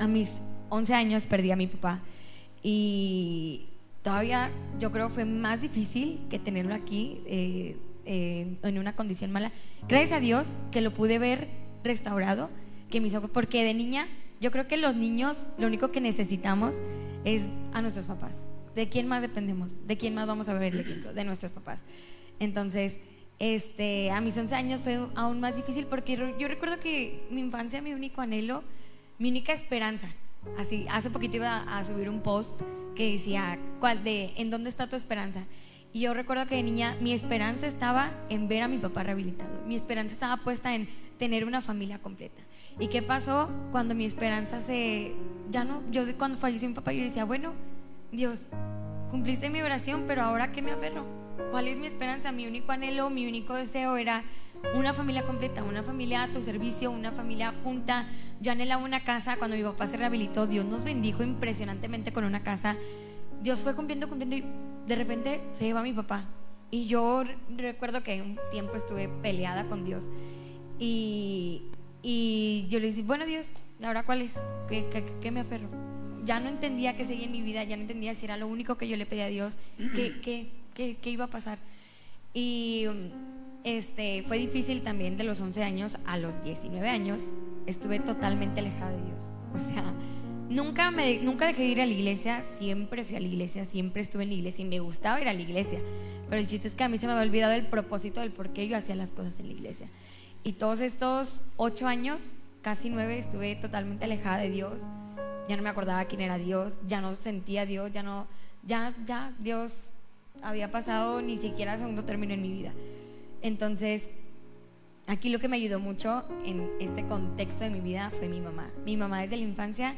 a mis 11 años perdí a mi papá y todavía yo creo fue más difícil que tenerlo aquí eh, eh, en una condición mala. Gracias a Dios que lo pude ver restaurado, que mis ojos, porque de niña yo creo que los niños lo único que necesitamos es a nuestros papás. ¿De quién más dependemos? ¿De quién más vamos a ver el ejemplo? De nuestros papás. Entonces, este, a mis 11 años fue aún más difícil porque yo recuerdo que mi infancia, mi único anhelo, mi única esperanza, así, hace poquito iba a subir un post que decía, ¿cuál de, ¿en dónde está tu esperanza? Y yo recuerdo que de niña mi esperanza estaba en ver a mi papá rehabilitado, mi esperanza estaba puesta en tener una familia completa. ¿Y qué pasó cuando mi esperanza se, ya no, yo cuando falleció mi papá yo decía, bueno, Dios, cumpliste mi oración, pero ahora qué me aferro? ¿Cuál es mi esperanza? Mi único anhelo, mi único deseo era una familia completa, una familia a tu servicio, una familia junta. Yo anhelaba una casa cuando mi papá se rehabilitó. Dios nos bendijo impresionantemente con una casa. Dios fue cumpliendo, cumpliendo y de repente se lleva a mi papá. Y yo recuerdo que un tiempo estuve peleada con Dios. Y, y yo le dije, bueno Dios, ¿ahora cuál es? ¿Qué, qué, qué me aferro? Ya no entendía qué seguía en mi vida, ya no entendía si era lo único que yo le pedía a Dios, qué, qué, qué, qué iba a pasar. Y este, fue difícil también de los 11 años a los 19 años. Estuve totalmente alejada de Dios. O sea, nunca, me, nunca dejé de ir a la iglesia, siempre fui a la iglesia, siempre estuve en la iglesia y me gustaba ir a la iglesia. Pero el chiste es que a mí se me había olvidado el propósito del por qué yo hacía las cosas en la iglesia. Y todos estos 8 años, casi 9, estuve totalmente alejada de Dios. Ya no me acordaba quién era Dios, ya no sentía a Dios, ya no, ya, ya, Dios había pasado ni siquiera segundo término en mi vida. Entonces, aquí lo que me ayudó mucho en este contexto de mi vida fue mi mamá. Mi mamá desde la infancia,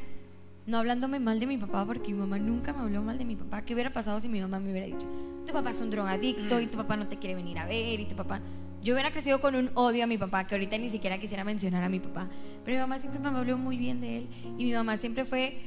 no hablándome mal de mi papá, porque mi mamá nunca me habló mal de mi papá. ¿Qué hubiera pasado si mi mamá me hubiera dicho, tu papá es un drogadicto y tu papá no te quiere venir a ver y tu papá... Yo hubiera crecido con un odio a mi papá, que ahorita ni siquiera quisiera mencionar a mi papá. Pero mi mamá siempre me habló muy bien de él y mi mamá siempre fue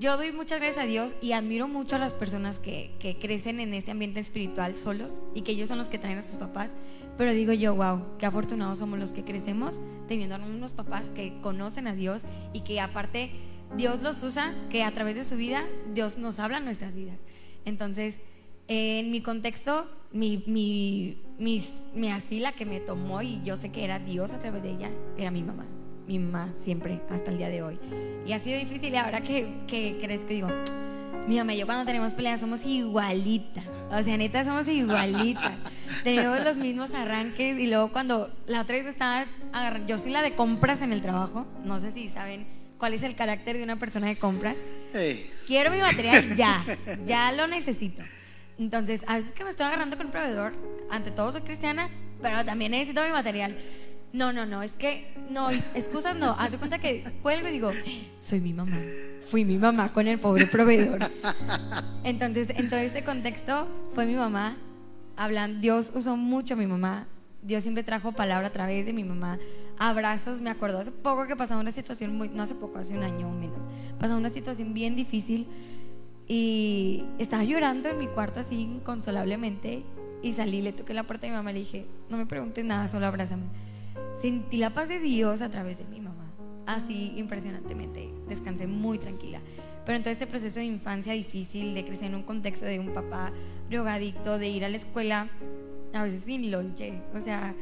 yo doy muchas gracias a Dios y admiro mucho a las personas que, que, crecen en este ambiente espiritual solos y que ellos son los que traen a sus papás. Pero digo yo, wow, qué afortunados somos los que crecemos teniendo unos papás que conocen a Dios y que aparte Dios los usa, que a través de su vida Dios nos habla en nuestras vidas. Entonces, en mi contexto, mi, mi, mi asila que me tomó y yo sé que era Dios a través de ella, era mi mamá mi mamá siempre, hasta el día de hoy. Y ha sido difícil y ahora que, que crezco digo, mi mamá y yo cuando tenemos peleas somos igualitas. O sea, neta, somos igualitas. tenemos los mismos arranques y luego cuando la otra vez me estaba agarrando, yo soy la de compras en el trabajo, no sé si saben cuál es el carácter de una persona de compras. Quiero mi material ya, ya lo necesito. Entonces, a veces que me estoy agarrando con un proveedor, ante todo soy cristiana, pero también necesito mi material. No, no, no, es que, no, excusas no. Haz de cuenta que cuelgo y digo, soy mi mamá. Fui mi mamá con el pobre proveedor. Entonces, en todo este contexto, fue mi mamá. Hablan, Dios usó mucho a mi mamá. Dios siempre trajo palabra a través de mi mamá. Abrazos, me acuerdo hace poco que pasaba una situación muy, no hace poco, hace un año o menos. Pasaba una situación bien difícil y estaba llorando en mi cuarto así inconsolablemente y salí, le toqué la puerta a mi mamá y le dije, no me preguntes nada, solo abrázame Sentí la paz de Dios a través de mi mamá. Así impresionantemente. Descansé muy tranquila. Pero en todo este proceso de infancia difícil, de crecer en un contexto de un papá drogadicto, de ir a la escuela, a veces sin lonche, o sea,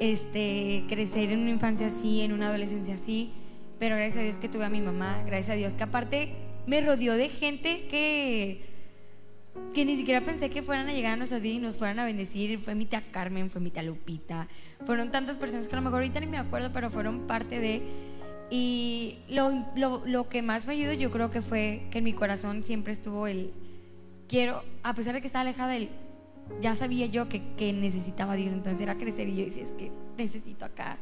este, crecer en una infancia así, en una adolescencia así, pero gracias a Dios que tuve a mi mamá, gracias a Dios que aparte me rodeó de gente que que ni siquiera pensé que fueran a llegar a nuestra vida y nos fueran a bendecir. Fue mi tía Carmen, fue mi tía Lupita. Fueron tantas personas que a lo mejor ahorita ni me acuerdo, pero fueron parte de... Y lo, lo, lo que más me ayudó yo creo que fue que en mi corazón siempre estuvo el... Quiero, a pesar de que estaba alejada de él, ya sabía yo que, que necesitaba a Dios, entonces era crecer y yo decía, es que necesito acá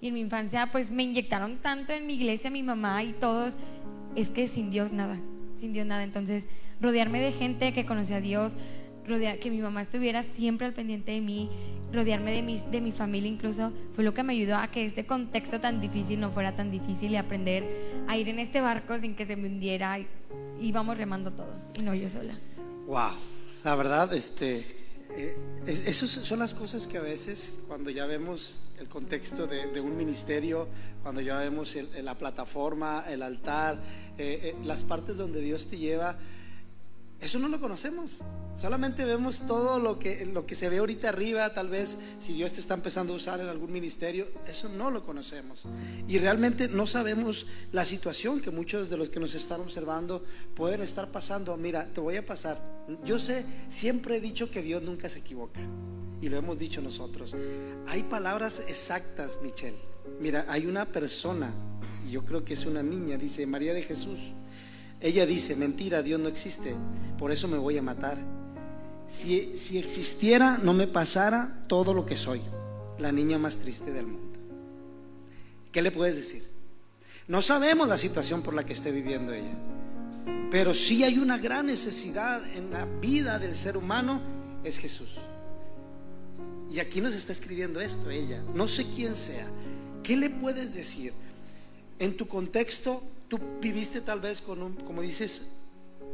Y en mi infancia pues me inyectaron tanto en mi iglesia, mi mamá y todos, es que sin Dios nada, sin Dios nada. Entonces rodearme de gente que conocía a Dios, rodear, que mi mamá estuviera siempre al pendiente de mí, rodearme de mi, de mi familia incluso, fue lo que me ayudó a que este contexto tan difícil no fuera tan difícil y aprender a ir en este barco sin que se me hundiera. Íbamos remando todos y no yo sola. Wow, la verdad, este, eh, esas son las cosas que a veces cuando ya vemos el contexto de, un ministerio, cuando ya vemos la plataforma, el altar, eh, eh, las partes donde Dios te lleva, eso no lo conocemos. Solamente vemos todo lo que, lo que se ve ahorita arriba, tal vez si Dios te está empezando a usar en algún ministerio, eso no lo conocemos. Y realmente no sabemos la situación que muchos de los que nos están observando pueden estar pasando. Mira, te voy a pasar. Yo sé, siempre he dicho que Dios nunca se equivoca. Y lo hemos dicho nosotros. Hay palabras exactas, Michelle. Mira, hay una persona, yo creo que es una niña, dice María de Jesús ella dice, mentira, Dios no existe, por eso me voy a matar. Si, si existiera, no me pasara todo lo que soy, la niña más triste del mundo. ¿Qué le puedes decir? No sabemos la situación por la que esté viviendo ella, pero sí hay una gran necesidad en la vida del ser humano, es Jesús. Y aquí nos está escribiendo esto ella, no sé quién sea. ¿Qué le puedes decir? En tu contexto Tú viviste tal vez con un, como dices,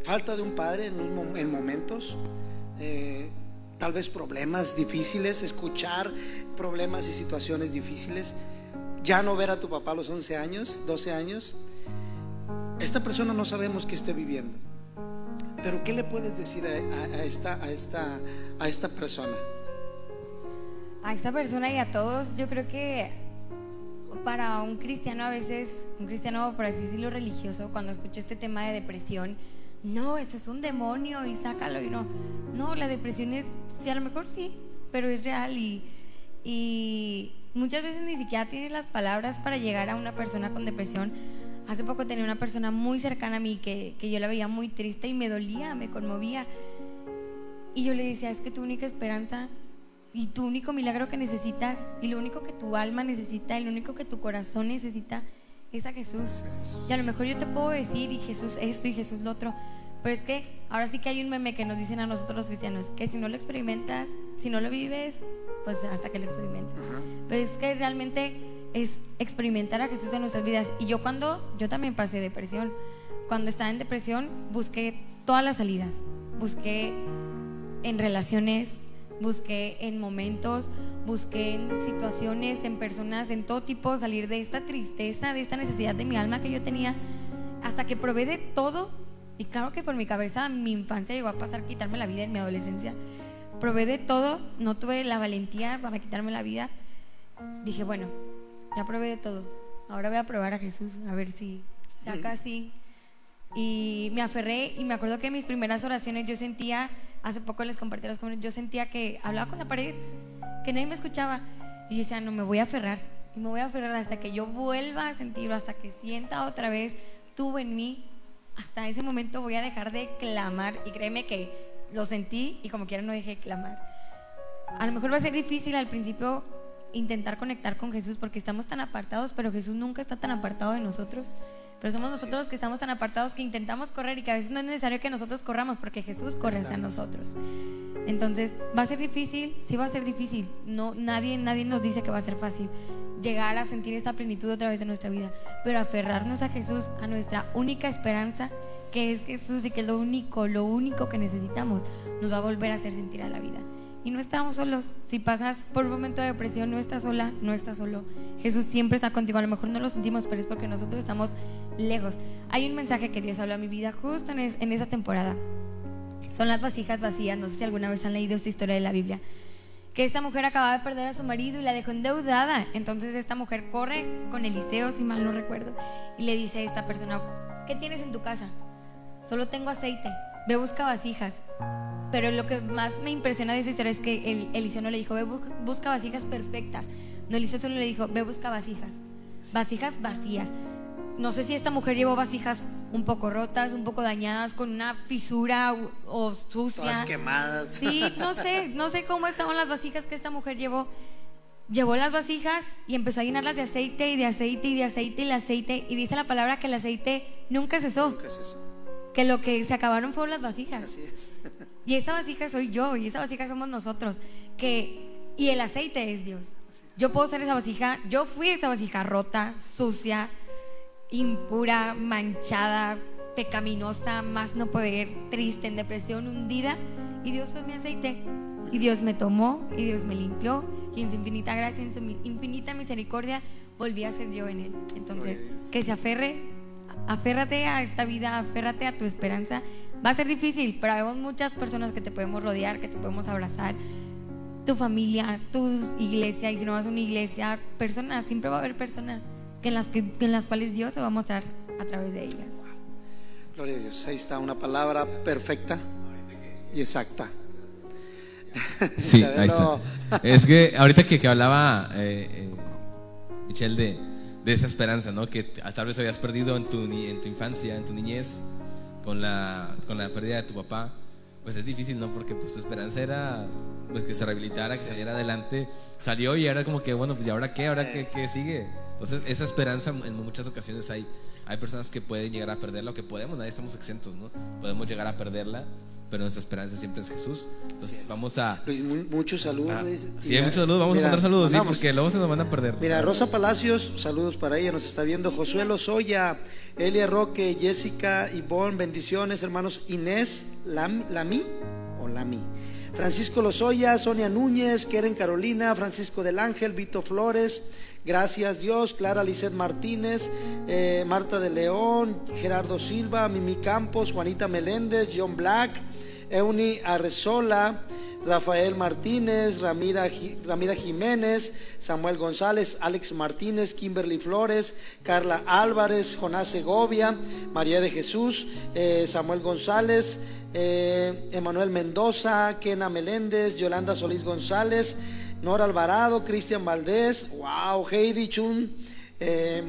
falta de un padre en, momentos, eh, tal vez problemas difíciles, escuchar problemas y situaciones difíciles, ya no ver a tu papá a los 11 años, 12 años. Esta persona no sabemos qué esté viviendo. Pero ¿qué le puedes decir a, esta, a, esta, a esta persona? A esta persona y a todos, yo creo que para un cristiano a veces, un cristiano por así decirlo religioso, cuando escucha este tema de depresión, no, esto es un demonio y sácalo y no. No, la depresión es, sí, a lo mejor sí, pero es real y, y muchas veces ni siquiera tienes las palabras para llegar a una persona con depresión. Hace poco tenía una persona muy cercana a mí que, que yo la veía muy triste y me dolía, me conmovía. Y yo le decía, es que tu única esperanza y tu único milagro que necesitas y lo único que tu alma necesita y lo único que tu corazón necesita es a Jesús. Y a lo mejor yo te puedo decir y Jesús esto y Jesús lo otro, pero es que ahora sí que hay un meme que nos dicen a nosotros los cristianos que si no lo experimentas, si no lo vives, pues hasta que lo experimentes. Pero es que realmente es experimentar a Jesús en nuestras vidas. Y yo cuando, yo también pasé depresión, cuando estaba en depresión busqué todas las salidas, busqué en relaciones busqué en momentos, busqué en situaciones, en personas, en todo tipo, salir de esta tristeza, de esta necesidad de mi alma que yo tenía, hasta que probé de todo. Y claro que por mi cabeza mi infancia llegó a pasar quitarme la vida en mi adolescencia. Probé de todo, no tuve la valentía para quitarme la vida. Dije, bueno, ya probé de todo. Ahora voy a probar a Jesús, a ver si saca así. Y me aferré y me acuerdo que en mis primeras oraciones yo sentía hace poco les compartí a los jóvenes, yo sentía que hablaba con la pared, que nadie me escuchaba. Y yo decía, no, me voy a aferrar. Y me voy a aferrar hasta que yo vuelva a sentirlo, hasta que sienta otra vez tú en mí. Hasta ese momento voy a dejar de clamar. Y créeme que lo sentí y como quiera no dejé de clamar. A lo mejor va a ser difícil al principio intentar conectar con Jesús porque estamos tan apartados, pero Jesús nunca está tan apartado de nosotros. Pero somos nosotros los que estamos tan apartados que intentamos correr y que a veces no es necesario que nosotros corramos porque Jesús corre hacia nosotros. Entonces, ¿va a ser difícil? Sí va a ser difícil. No, nadie, nadie nos dice que va a ser fácil llegar a sentir esta plenitud otra vez de nuestra vida. Pero aferrarnos a Jesús, a nuestra única esperanza, que es Jesús y que es lo único, lo único que necesitamos, nos va a volver a hacer sentir a la vida. Y no estamos solos. Si pasas por un momento de depresión, no estás sola, no estás solo. Jesús siempre está contigo. A lo mejor no lo sentimos, pero es porque nosotros estamos lejos. Hay un mensaje que Dios habla a mi vida justo en, en esa temporada. Son las vasijas vacías. No sé si alguna vez han leído esta historia de la Biblia. Que esta mujer acababa de perder a su marido y la dejó endeudada. Entonces esta mujer corre con Eliseo, si mal no recuerdo, y le dice a esta persona, ¿qué tienes en tu casa? Solo tengo aceite. Ve, busca vasijas. Pero lo que más me impresiona de esa historia es que el, Eliseo no le dijo, ve, busca vasijas perfectas. No, Eliseo solo le dijo, ve, busca vasijas. Vasijas vacías. No sé si esta mujer llevó vasijas un poco rotas, un poco dañadas, con una fisura o, sucia. Todas quemadas. Sí, no sé, no sé cómo estaban las vasijas que esta mujer llevó. llevó las vasijas y empezó a llenarlas de aceite y de aceite y de aceite y de aceite. Y dice la palabra que el aceite nunca cesó. ¿Qué es eso? Que lo que se acabaron fueron las vasijas. Así es. Y esa vasija soy yo y esa vasija somos nosotros. Que, y el aceite es Dios. Yo puedo ser esa vasija. Yo fui esa vasija rota, sucia, impura, manchada, pecaminosa, más no poder, triste, en depresión, hundida. Y Dios fue mi aceite. Y Dios me tomó y Dios me limpió. Y en su infinita gracia, en su infinita misericordia, volví a ser yo en Él. Entonces, que se aferre, aférrate a esta vida, aférrate a tu esperanza. Va a ser difícil, pero hay muchas personas que te podemos rodear, que te podemos abrazar. Tu familia, tu iglesia, y si no vas a una iglesia, personas, siempre va a haber personas que en, las que, en las cuales Dios se va a mostrar a través de ellas. Gloria a Dios. Ahí está una palabra perfecta y exacta. Sí, ahí está. Es que ahorita que, que hablaba eh, eh, Michelle de, de esa esperanza, ¿no? Que tal vez habías perdido en tu, en tu infancia, en tu niñez, con la, con la pérdida de tu papá. Pues es difícil, ¿no? Porque pues, tu esperanza era pues, que se rehabilitara, que saliera adelante. Salió y ahora como que, bueno, pues ¿y ahora qué? ¿Ahora qué, qué sigue? Entonces, esa esperanza en muchas ocasiones hay, hay personas que pueden llegar a perderla o que podemos, nadie estamos exentos, ¿no? Podemos llegar a perderla, pero nuestra esperanza siempre es Jesús. Entonces, vamos a... Luis, mu- muchos saludos. Ah, sí, hay muchos saludos. Vamos Mira, a mandar saludos, sí, porque luego se nos van a perder. Mira, Rosa Palacios, saludos para ella, nos está viendo. Josué Lozoya, Elia Roque, Jessica Ivonne, bendiciones, hermanos Inés Lam- Lami o Lami. Francisco Lozoya, Sonia Núñez, Keren Carolina, Francisco del Ángel, Vito Flores, gracias Dios, Clara Lisset Martínez, eh, Marta de León, Gerardo Silva, Mimi Campos, Juanita Meléndez, John Black, Euni Arrezola, Rafael Martínez, Ramira, Ramira Jiménez, Samuel González, Alex Martínez, Kimberly Flores, Carla Álvarez, Jonás Segovia, María de Jesús, eh, Samuel González, eh, Emanuel Mendoza, Kena Meléndez, Yolanda Solís González, Nora Alvarado, Cristian Valdés, wow, Heidi Chun, eh,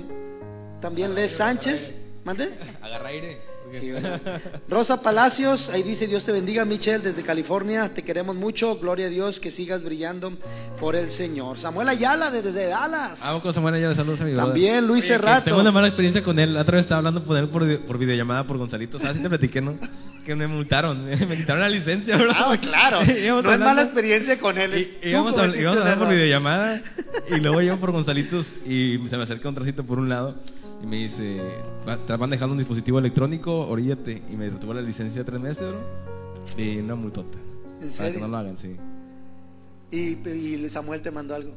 también Les Sánchez, ¿mande? Agarra aire. Rosa Palacios, ahí dice Dios te bendiga, Michelle, desde California, te queremos mucho, gloria a Dios, que sigas brillando por el Señor. Samuel Ayala, de- desde Dallas. Vamos con Samuel Ayala, saludos a mi brother. También Luis Oye, Cerrato. Tengo una mala experiencia con él. La otra vez estaba hablando con él por, por videollamada por Gonzalito. ¿Sabes? Te platiqué, ¿no? Que me multaron. Me quitaron la licencia, bro. Ah, claro, no es mala experiencia con él, es Y- íbamos, a, íbamos a hablar por videollamada y luego yo por Gonzalitos y se me acerca un tracito por un lado y me dice, "Va- te van dejando un dispositivo electrónico, oríllate. Y me retuvo la licencia tres meses, bro. Y una multota. ¿En Para serio? que no lo hagan, sí. Y, y Samuel te mandó algo.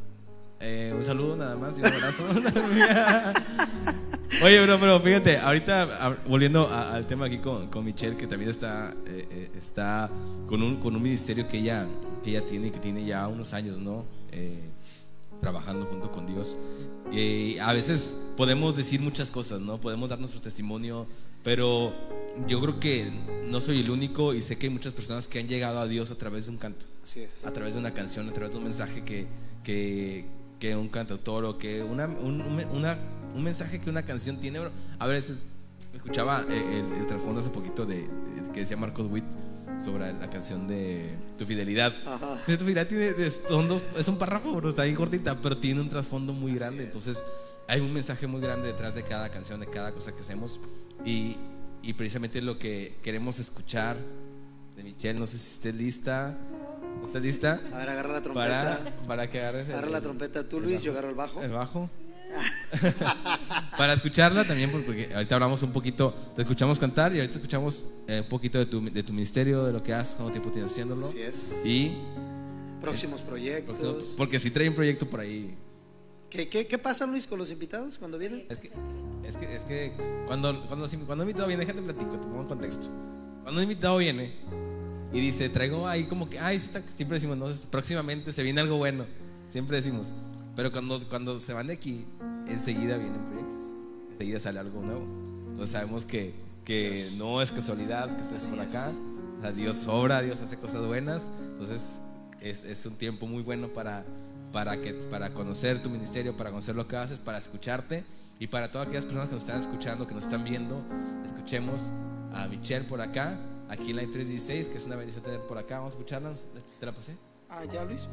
Eh, un saludo nada más y un abrazo. Oye, bro, pero fíjate, ahorita a- volviendo a- al tema aquí con, con Michelle, que también está, eh, eh, está con, un, con un ministerio que ella, que ella tiene, que tiene ya unos años, ¿no? Eh, trabajando junto con Dios. Eh, a veces podemos decir muchas cosas, ¿no? Podemos dar nuestro testimonio, pero yo creo que no soy el único y sé que hay muchas personas que han llegado a Dios a través de un canto Así es. a través de una canción, a través de un mensaje que, que, que un cantautor o que una, un, un- una- un mensaje que una canción tiene. A ver, es- escuchaba eh, el, el trasfondo hace poquito de, de- que decía Marcos Witt sobre la canción de Tu Fidelidad. Ajá. Tu Fidelidad tiene, es, son dos- es un párrafo, bro, está ahí cortita, pero tiene un trasfondo muy grande. Entonces, hay un mensaje muy grande detrás de cada canción, de cada cosa que hacemos. Y, y precisamente lo que queremos escuchar de Michelle, no sé si estés lista. ¿Estás lista? A ver, agarra la trompeta. para que agarres el, Agarra la trompeta tú, Luis, yo agarro el bajo. el bajo. para escucharla también, porque ahorita hablamos un poquito, te escuchamos cantar y ahorita escuchamos eh, un poquito de tu, de tu ministerio, de lo que haces, cuánto tiempo tienes haciéndolo. Así es. Y Próximos proyectos. porque si trae un proyecto por ahí. ¿Qué, qué, qué pasa, Luis, con los invitados cuando vienen? Es que, es que, es que cuando, cuando, los- cuando un invitado viene, déjate platico, te pongo en contexto. Cuando un invitado viene y dice, traigo ahí como que, ay, está- siempre decimos, no, próximamente se viene algo bueno. Siempre decimos. Pero cuando, cuando se van de aquí, enseguida vienen proyectos. Enseguida sale algo nuevo. Entonces sabemos que, que no es casualidad que estés por acá. O sea, Dios obra, Dios hace cosas buenas. Entonces es, es un tiempo muy bueno para, para, que, para conocer tu ministerio, para conocer lo que haces, para escucharte. Y para todas aquellas personas que nos están escuchando, que nos están viendo, escuchemos a Michelle por acá, aquí en la 316, que es una bendición tener por acá. Vamos a escucharla. ¿Te la pasé? Ah, ya Luis.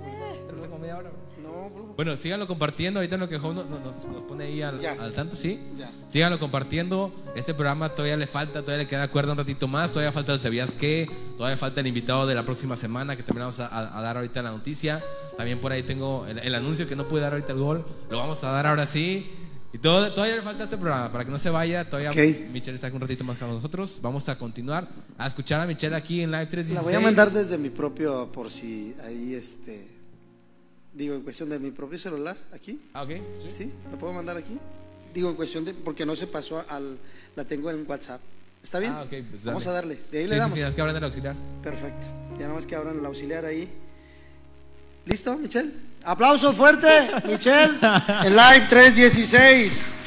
Ya no sé, como media hora. No, bro. Bueno, síganlo compartiendo. Ahorita en lo que Job nos, nos- nos pone ahí al, al tanto, ¿sí? Ya. Síganlo compartiendo. Este programa todavía le falta, todavía le queda cuerda un ratito más. Todavía falta el ¿Sabías qué? Todavía falta el invitado de la próxima semana que también vamos a, a- a dar ahorita la noticia. También por ahí tengo el, el anuncio que no pude dar ahorita el gol. Lo vamos a dar ahora sí. Y todo, todavía le falta este programa para que no se vaya. Todavía Ok. Michelle está aquí un ratito más con nosotros. Vamos a continuar a escuchar a Michelle aquí en Live 316. La voy a mandar desde mi propio, por si ahí este. Digo, en cuestión de mi propio celular, aquí. Ah, ok. ¿Sí? ¿La puedo mandar aquí? Digo, en cuestión de. Porque no se pasó al. La tengo en WhatsApp. ¿Está bien? Ah, ok, pues Vamos a darle. De ahí Sí, le sí, damos. sí, es que abran el auxiliar. Perfecto. Ya nada más que abran el auxiliar ahí. ¿Listo, Michelle? Aplauso fuerte, Michelle. En Live 316.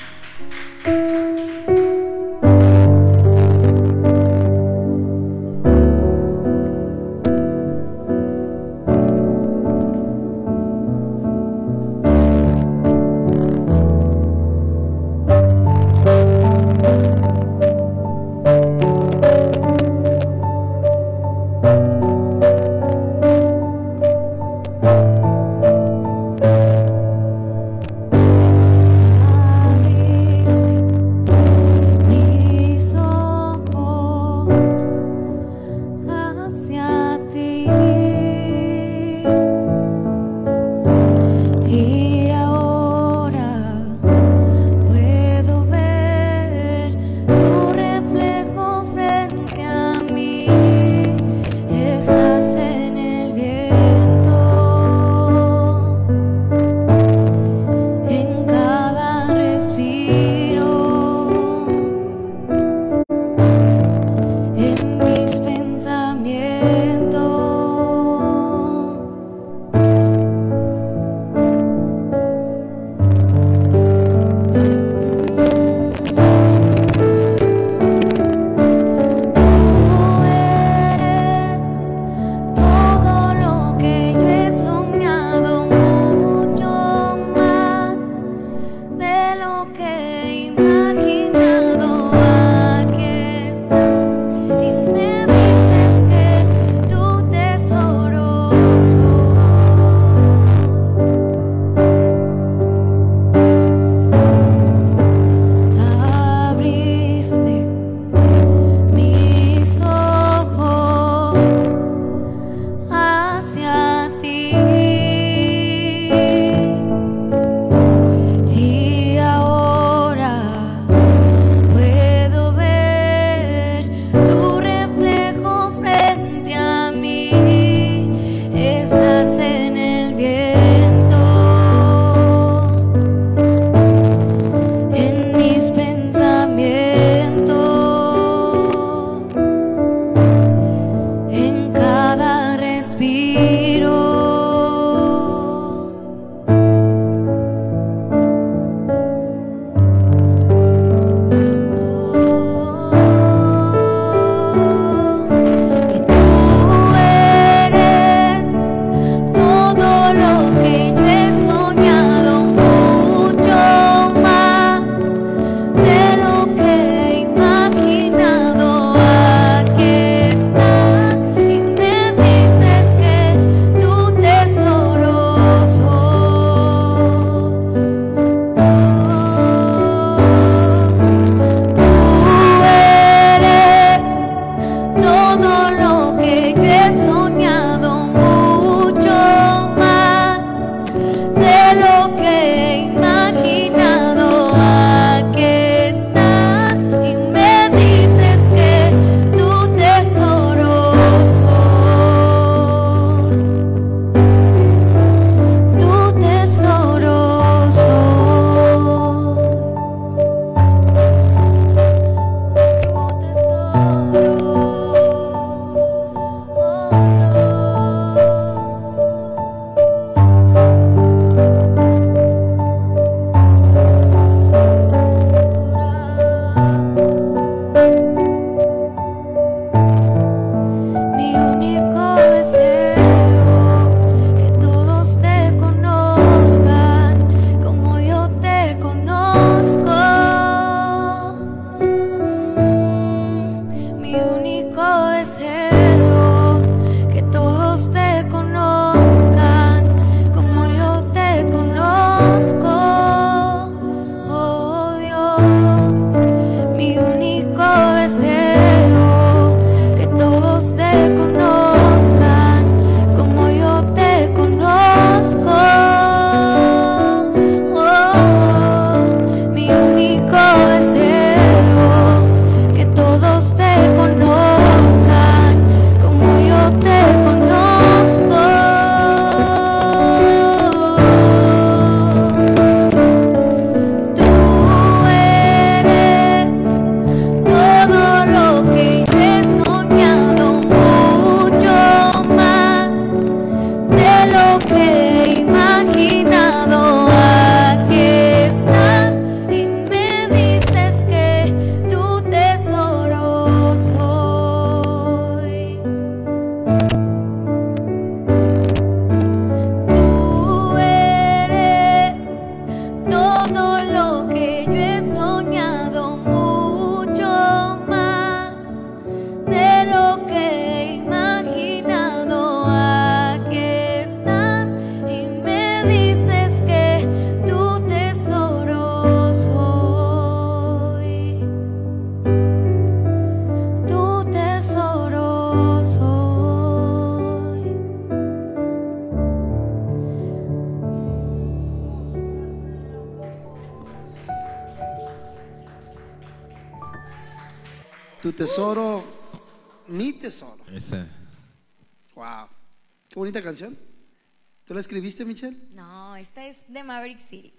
Maverick City.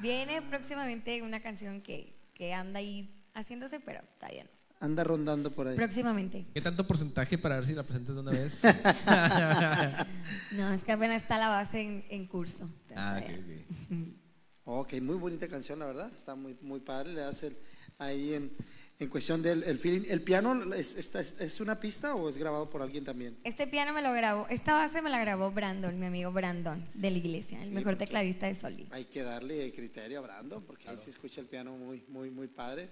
Viene próximamente una canción que, que anda ahí haciéndose, pero está bien. Anda rondando por ahí. Próximamente. ¿Qué tanto porcentaje para ver si la presentas de una vez? No, es que apenas está la base en, en curso. ah, ok, ok. Ok, muy bonita canción, la verdad. Está muy, muy padre. Le hace ahí en, en cuestión del el feeling. ¿El piano es, es, es una pista o es grabado por alguien también? Este piano me lo grabó, esta base me la grabó Brandon, mi amigo Brandon de la iglesia, el Sí, mejor tecladista de Soli. Hay que darle criterio a Brandon porque ahí se escucha el piano muy, muy, muy padre.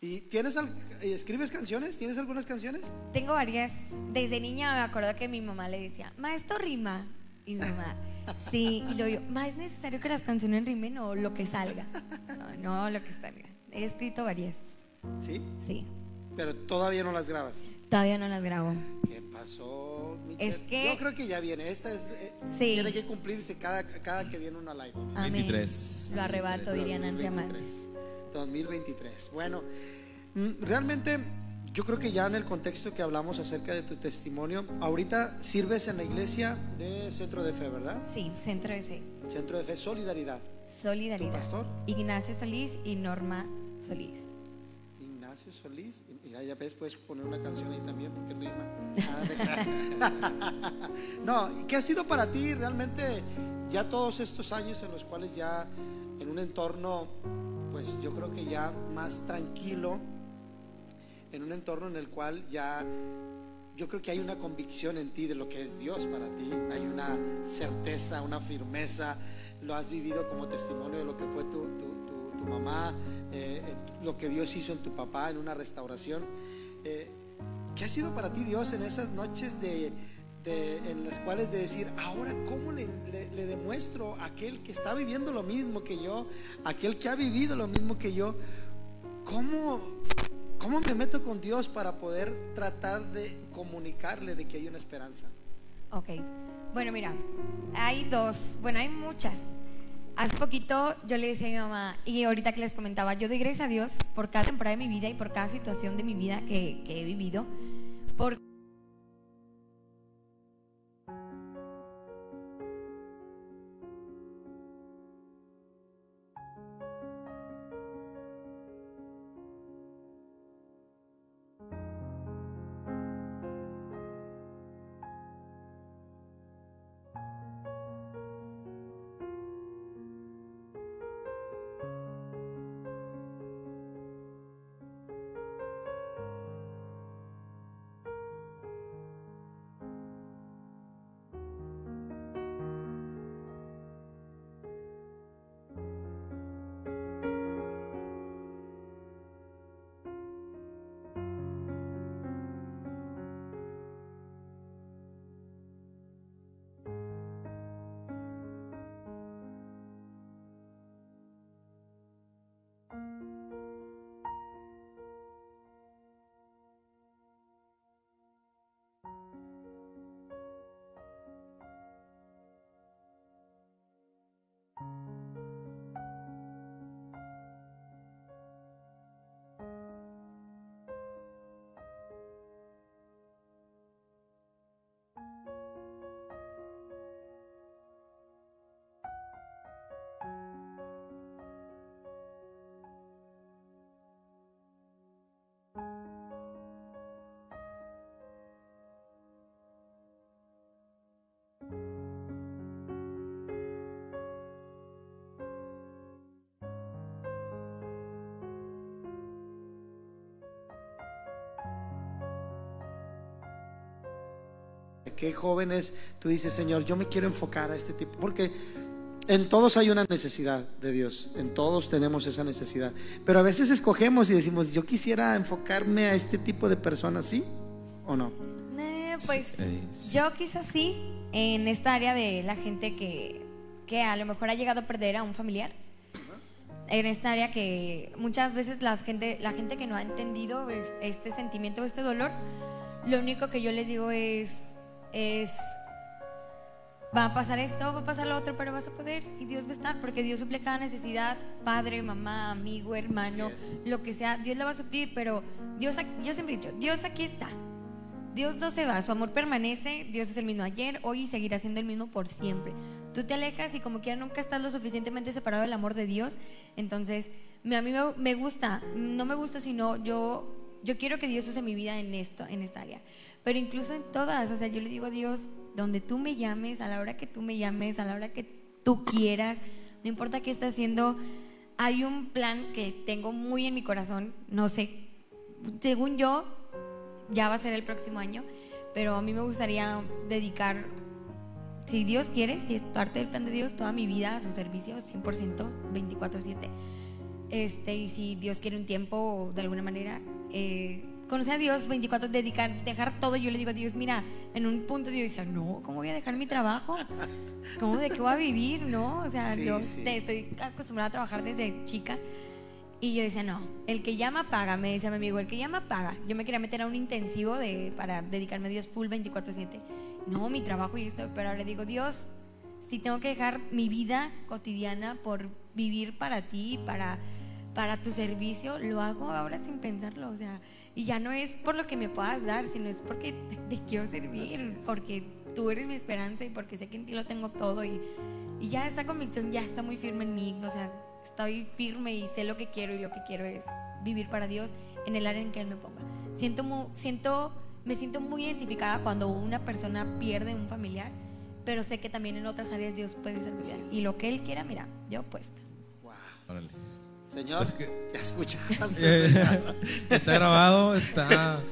¿Y tienes al- escribes canciones? ¿Tienes algunas canciones? Tengo varias, desde niña me acuerdo que mi mamá le decía, ma, esto rima. Y mi mamá, sí, y luego yo, ma, ¿es necesario que las canciones rimen o lo que salga? No, no, lo que salga. He escrito varias, Sí, sí. pero todavía no las grabas. Todavía no las grabo. ¿Qué pasó, Michelle? Es que- Yo creo que ya viene. Esta es, eh, Sí. tiene que cumplirse cada, cada que viene una live. Amén. 23. Lo arrebato, diría Nancy Amancio. 2023. 2023. Bueno, mm, realmente yo creo que ya en el contexto que hablamos acerca de tu testimonio, ahorita sirves en la iglesia de Centro de Fe, ¿verdad? Sí, Centro de Fe. Centro de Fe Solidaridad. Solidaridad. ¿Tu pastor? Ignacio Solís y Norma Solís. Ignacio Solís. Y Mira, ya ves, puedes poner una canción ahí también porque rima. No, ¿y ¿qué ha sido para ti realmente ya todos estos años en los cuales ya en un entorno, pues yo creo que ya más tranquilo, en un entorno en el cual ya yo creo que hay una convicción en ti de lo que es Dios para ti, hay una certeza, una firmeza, lo has vivido como testimonio de lo que fue tu, tu- tu- tu mamá, eh, eh, lo que Dios hizo en tu papá en una restauración. Eh, ¿Qué ha sido para ti Dios en esas noches de, de- en las cuales de decir, ahora cómo le, le- le demuestro a aquel que está viviendo lo mismo que yo, aquel que ha vivido lo mismo que yo, cómo, cómo me meto con Dios para poder tratar de comunicarle de que hay una esperanza? Ok. Bueno, mira, hay dos, bueno, hay muchas. Hace poquito yo le decía a mi mamá, y ahorita que les comentaba, yo doy gracias a Dios por cada temporada de mi vida y por cada situación de mi vida que, que he vivido. Por ¿Qué jóvenes tú dices, Señor, yo me quiero enfocar a este tipo? Porque en todos hay una necesidad de Dios, en todos tenemos esa necesidad. Pero a veces escogemos y decimos, yo quisiera enfocarme a este tipo de personas, ¿sí o no? Eh, pues Eh, sí. yo quizás sí, en esta área de la gente que, que a lo mejor ha llegado a perder a un familiar. En esta área que muchas veces la gente, la gente que no ha entendido es- este sentimiento, este dolor, lo único que yo les digo es, es va a pasar esto, va a pasar lo otro, pero vas a poder y Dios va a estar, porque Dios suple cada necesidad, padre, mamá, amigo, hermano, lo que sea, Dios le va a suplir, pero Dios, yo siempre he dicho, Dios aquí está. Dios no se va, su amor permanece, Dios es el mismo ayer, hoy y seguirá siendo el mismo por siempre. Tú te alejas y como quiera nunca estás lo suficientemente separado del amor de Dios, entonces a mí me, gusta, no me gusta sino yo, yo quiero que Dios use mi vida en esto, en esta área, pero incluso en todas, o sea, yo le digo a Dios, donde tú me llames, a la hora que tú me llames, a la hora que tú quieras, no importa qué estás haciendo, hay un plan que tengo muy en mi corazón, no sé, según yo, ya va a ser el próximo año, pero a mí me gustaría dedicar, si Dios quiere, si es parte del plan de Dios, toda mi vida a su servicio, 100%, 24/7. Este, y si Dios quiere un tiempo, de alguna manera, eh, conocer a Dios 24, dedicar, dejar todo. Yo le digo a Dios, mira, en un punto yo decía, no, ¿cómo voy a dejar mi trabajo? ¿Cómo de qué voy a vivir? No, o sea, yo estoy acostumbrada a trabajar desde chica. Y yo decía, no, el que llama paga, me decía mi amigo, el que llama paga. Yo me quería meter a un intensivo de, para dedicarme a Dios full 24/7. No, mi trabajo y esto, pero ahora digo, Dios, si tengo que dejar mi vida cotidiana por vivir para ti, para, para tu servicio, lo hago ahora sin pensarlo, o sea, y ya no es por lo que me puedas dar, sino es porque te, quiero servir, porque tú eres mi esperanza y porque sé que en ti lo tengo todo y, y ya esa convicción ya está muy firme en mí, o sea, estoy firme y sé lo que quiero y lo que quiero es vivir para Dios en el área en que Él me ponga. Siento, siento, me siento muy identificada cuando una persona pierde un familiar, pero sé que también en otras áreas Dios puede servir. Y lo que Él quiera, mira, yo puesto. Wow. Señor, ya escuchaste. está grabado, está.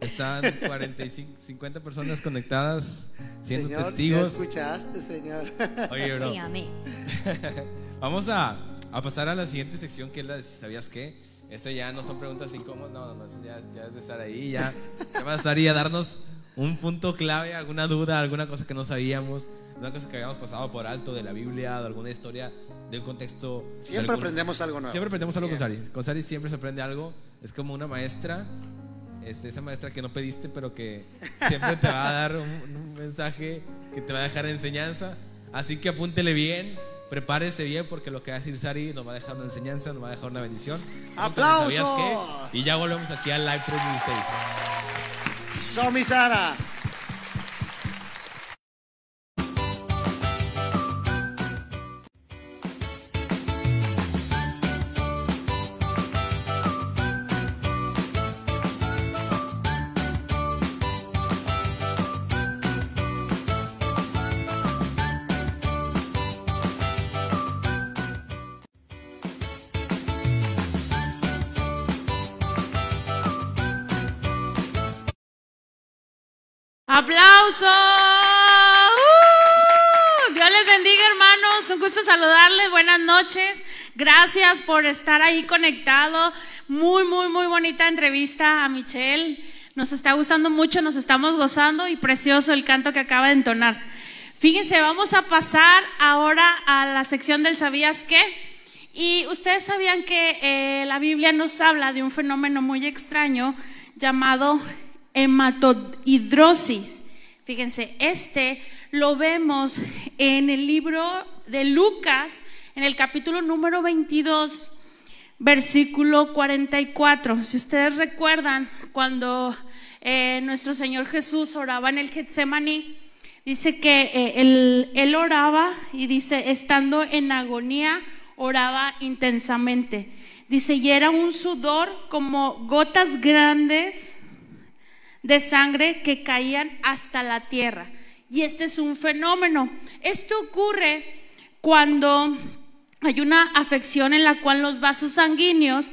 Están 45, 50 personas conectadas siendo testigos. Ya escuchaste, Señor. Oye, bro. Vamos a, a, pasar a la siguiente sección que es la de si sabías qué. Este ya no son preguntas incómodas, no, no, ya, ya es de estar ahí, ya, ya va a estar ahí a darnos un punto clave, alguna duda, alguna cosa que no sabíamos, una cosa que habíamos pasado por alto de la Biblia, de alguna historia, de un contexto. Siempre aprendemos algo nuevo. Siempre aprendemos algo con Sari. Con Sari siempre se aprende algo. Es como una maestra, este, esa maestra que no pediste, pero que siempre te va a dar un, mensaje que te va a dejar enseñanza. Así que apúntele bien, prepárese bien, porque lo que va a decir Sari nos va a dejar una enseñanza, nos va a dejar una bendición. ¡Aplausos! Y ya volvemos aquí al Live 316. Somi Sara. ¡Aplausos! ¡Uh! Dios les bendiga, hermanos. Un gusto saludarles. Buenas noches. Gracias por estar ahí conectado. Muy, muy, muy bonita entrevista a Michelle. Nos está gustando mucho, nos estamos gozando y precioso el canto que acaba de entonar. Fíjense, vamos a pasar ahora a la sección del ¿Sabías qué? Y ustedes sabían que eh, la Biblia nos habla de un fenómeno muy extraño llamado hematodhidrosis. Fíjense, este lo vemos en el libro de Lucas, en el capítulo número 22, versículo 44. Si ustedes recuerdan, cuando eh, nuestro Señor Jesús oraba en el Getsemaní, dice que eh, él, él oraba y dice, estando en agonía, oraba intensamente. Dice, y era un sudor como gotas grandes de sangre que caían hasta la tierra. Y este es un fenómeno. Esto ocurre cuando hay una afección en la cual los vasos sanguíneos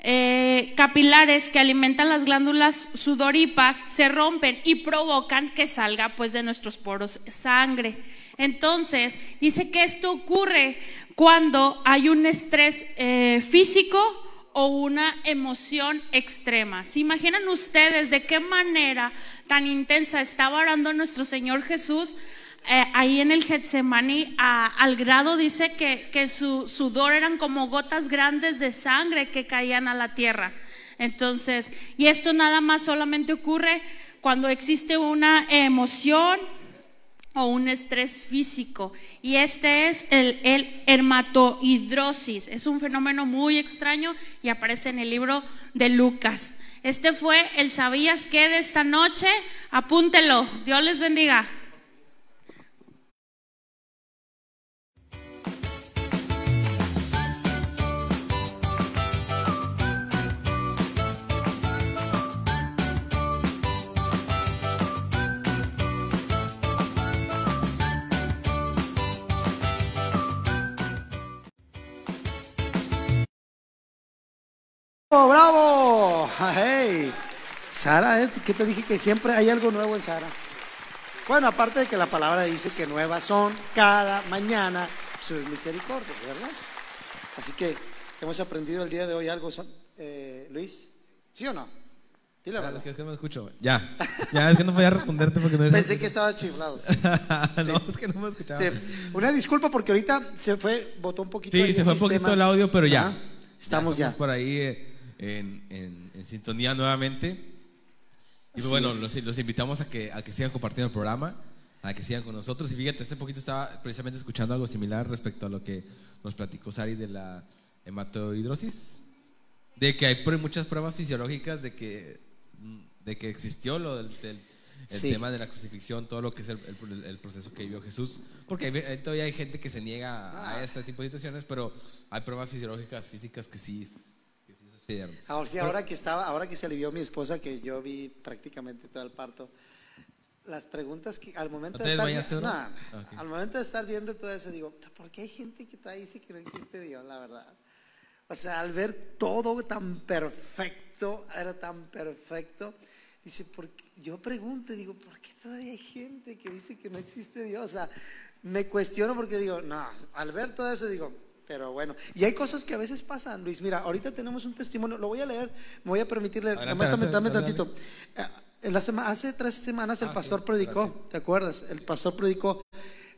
eh, capilares que alimentan las glándulas sudoripas se rompen y provocan que salga pues de nuestros poros sangre. Entonces, dice que esto ocurre cuando hay un estrés eh, físico o una emoción extrema. ¿Se imaginan ustedes de qué manera tan intensa estaba orando nuestro Señor Jesús? Eh, ahí en el Getsemaní, al grado dice que, que su sudor eran como gotas grandes de sangre que caían a la tierra. Entonces, y esto nada más solamente ocurre cuando existe una emoción o un estrés físico. Y este es el, el hermatohidrosis. Es un fenómeno muy extraño y aparece en el libro de Lucas. Este fue el sabías qué de esta noche. Apúntelo. Dios les bendiga. ¡Bravo, bravo! ¡Hey! Sara, ¿eh? ¿qué te dije? Que siempre hay algo nuevo en Sara. Bueno, aparte de que la palabra dice que nuevas son cada mañana sus misericordias, ¿verdad? Así que hemos aprendido el día de hoy algo, son- eh, Luis. ¿Sí o no? Dile la verdad. es que- no me escucho. Ya. Ya, es que no podía responderte porque no Pensé que estabas chiflado. no, es que no me escuchaba. Sí. Una disculpa porque ahorita se fue, botó un poquito. Sí, se fue un poquito el audio, pero ya. Estamos ya. por ahí eh, en, en- en sintonía nuevamente. Y pues Así bueno, los, los invitamos a que, a que sigan compartiendo el programa, a que sigan con nosotros. Y fíjate, hace poquito estaba precisamente escuchando algo similar respecto a lo que nos platicó Sari de la hematohidrosis. De que hay muchas pruebas fisiológicas de que, de que existió lo del, del- el Sí. tema de la crucifixión, todo lo que es el, el- el proceso que vivió Jesús. Porque hay todavía hay gente que se niega Ah. a este tipo de situaciones, pero hay pruebas fisiológicas, físicas que sí, sucedieron. Ahora sí, ahora que estaba, ahora que se alivió mi esposa, que yo vi prácticamente todo el parto, las preguntas que al momento ¿No de estar, no, Ok. al momento de estar viendo todo eso, digo, ¿por qué hay gente que todavía dice que no existe Dios, la verdad? O sea, al ver todo tan perfecto, era tan perfecto, dice, ¿por qué? yo pregunto, digo, ¿por qué todavía hay gente que dice que no existe Dios? O sea, me cuestiono porque digo, no, al ver todo eso digo, pero bueno, y hay cosas que a veces pasan, Luis, mira, ahorita tenemos un testimonio, lo voy a leer, me voy a permitir leer, nomás dame, dame tantito. Eh, En la sema- hace tres semanas el Ah, pastor sí, predicó, ¿te acuerdas? El pastor predicó.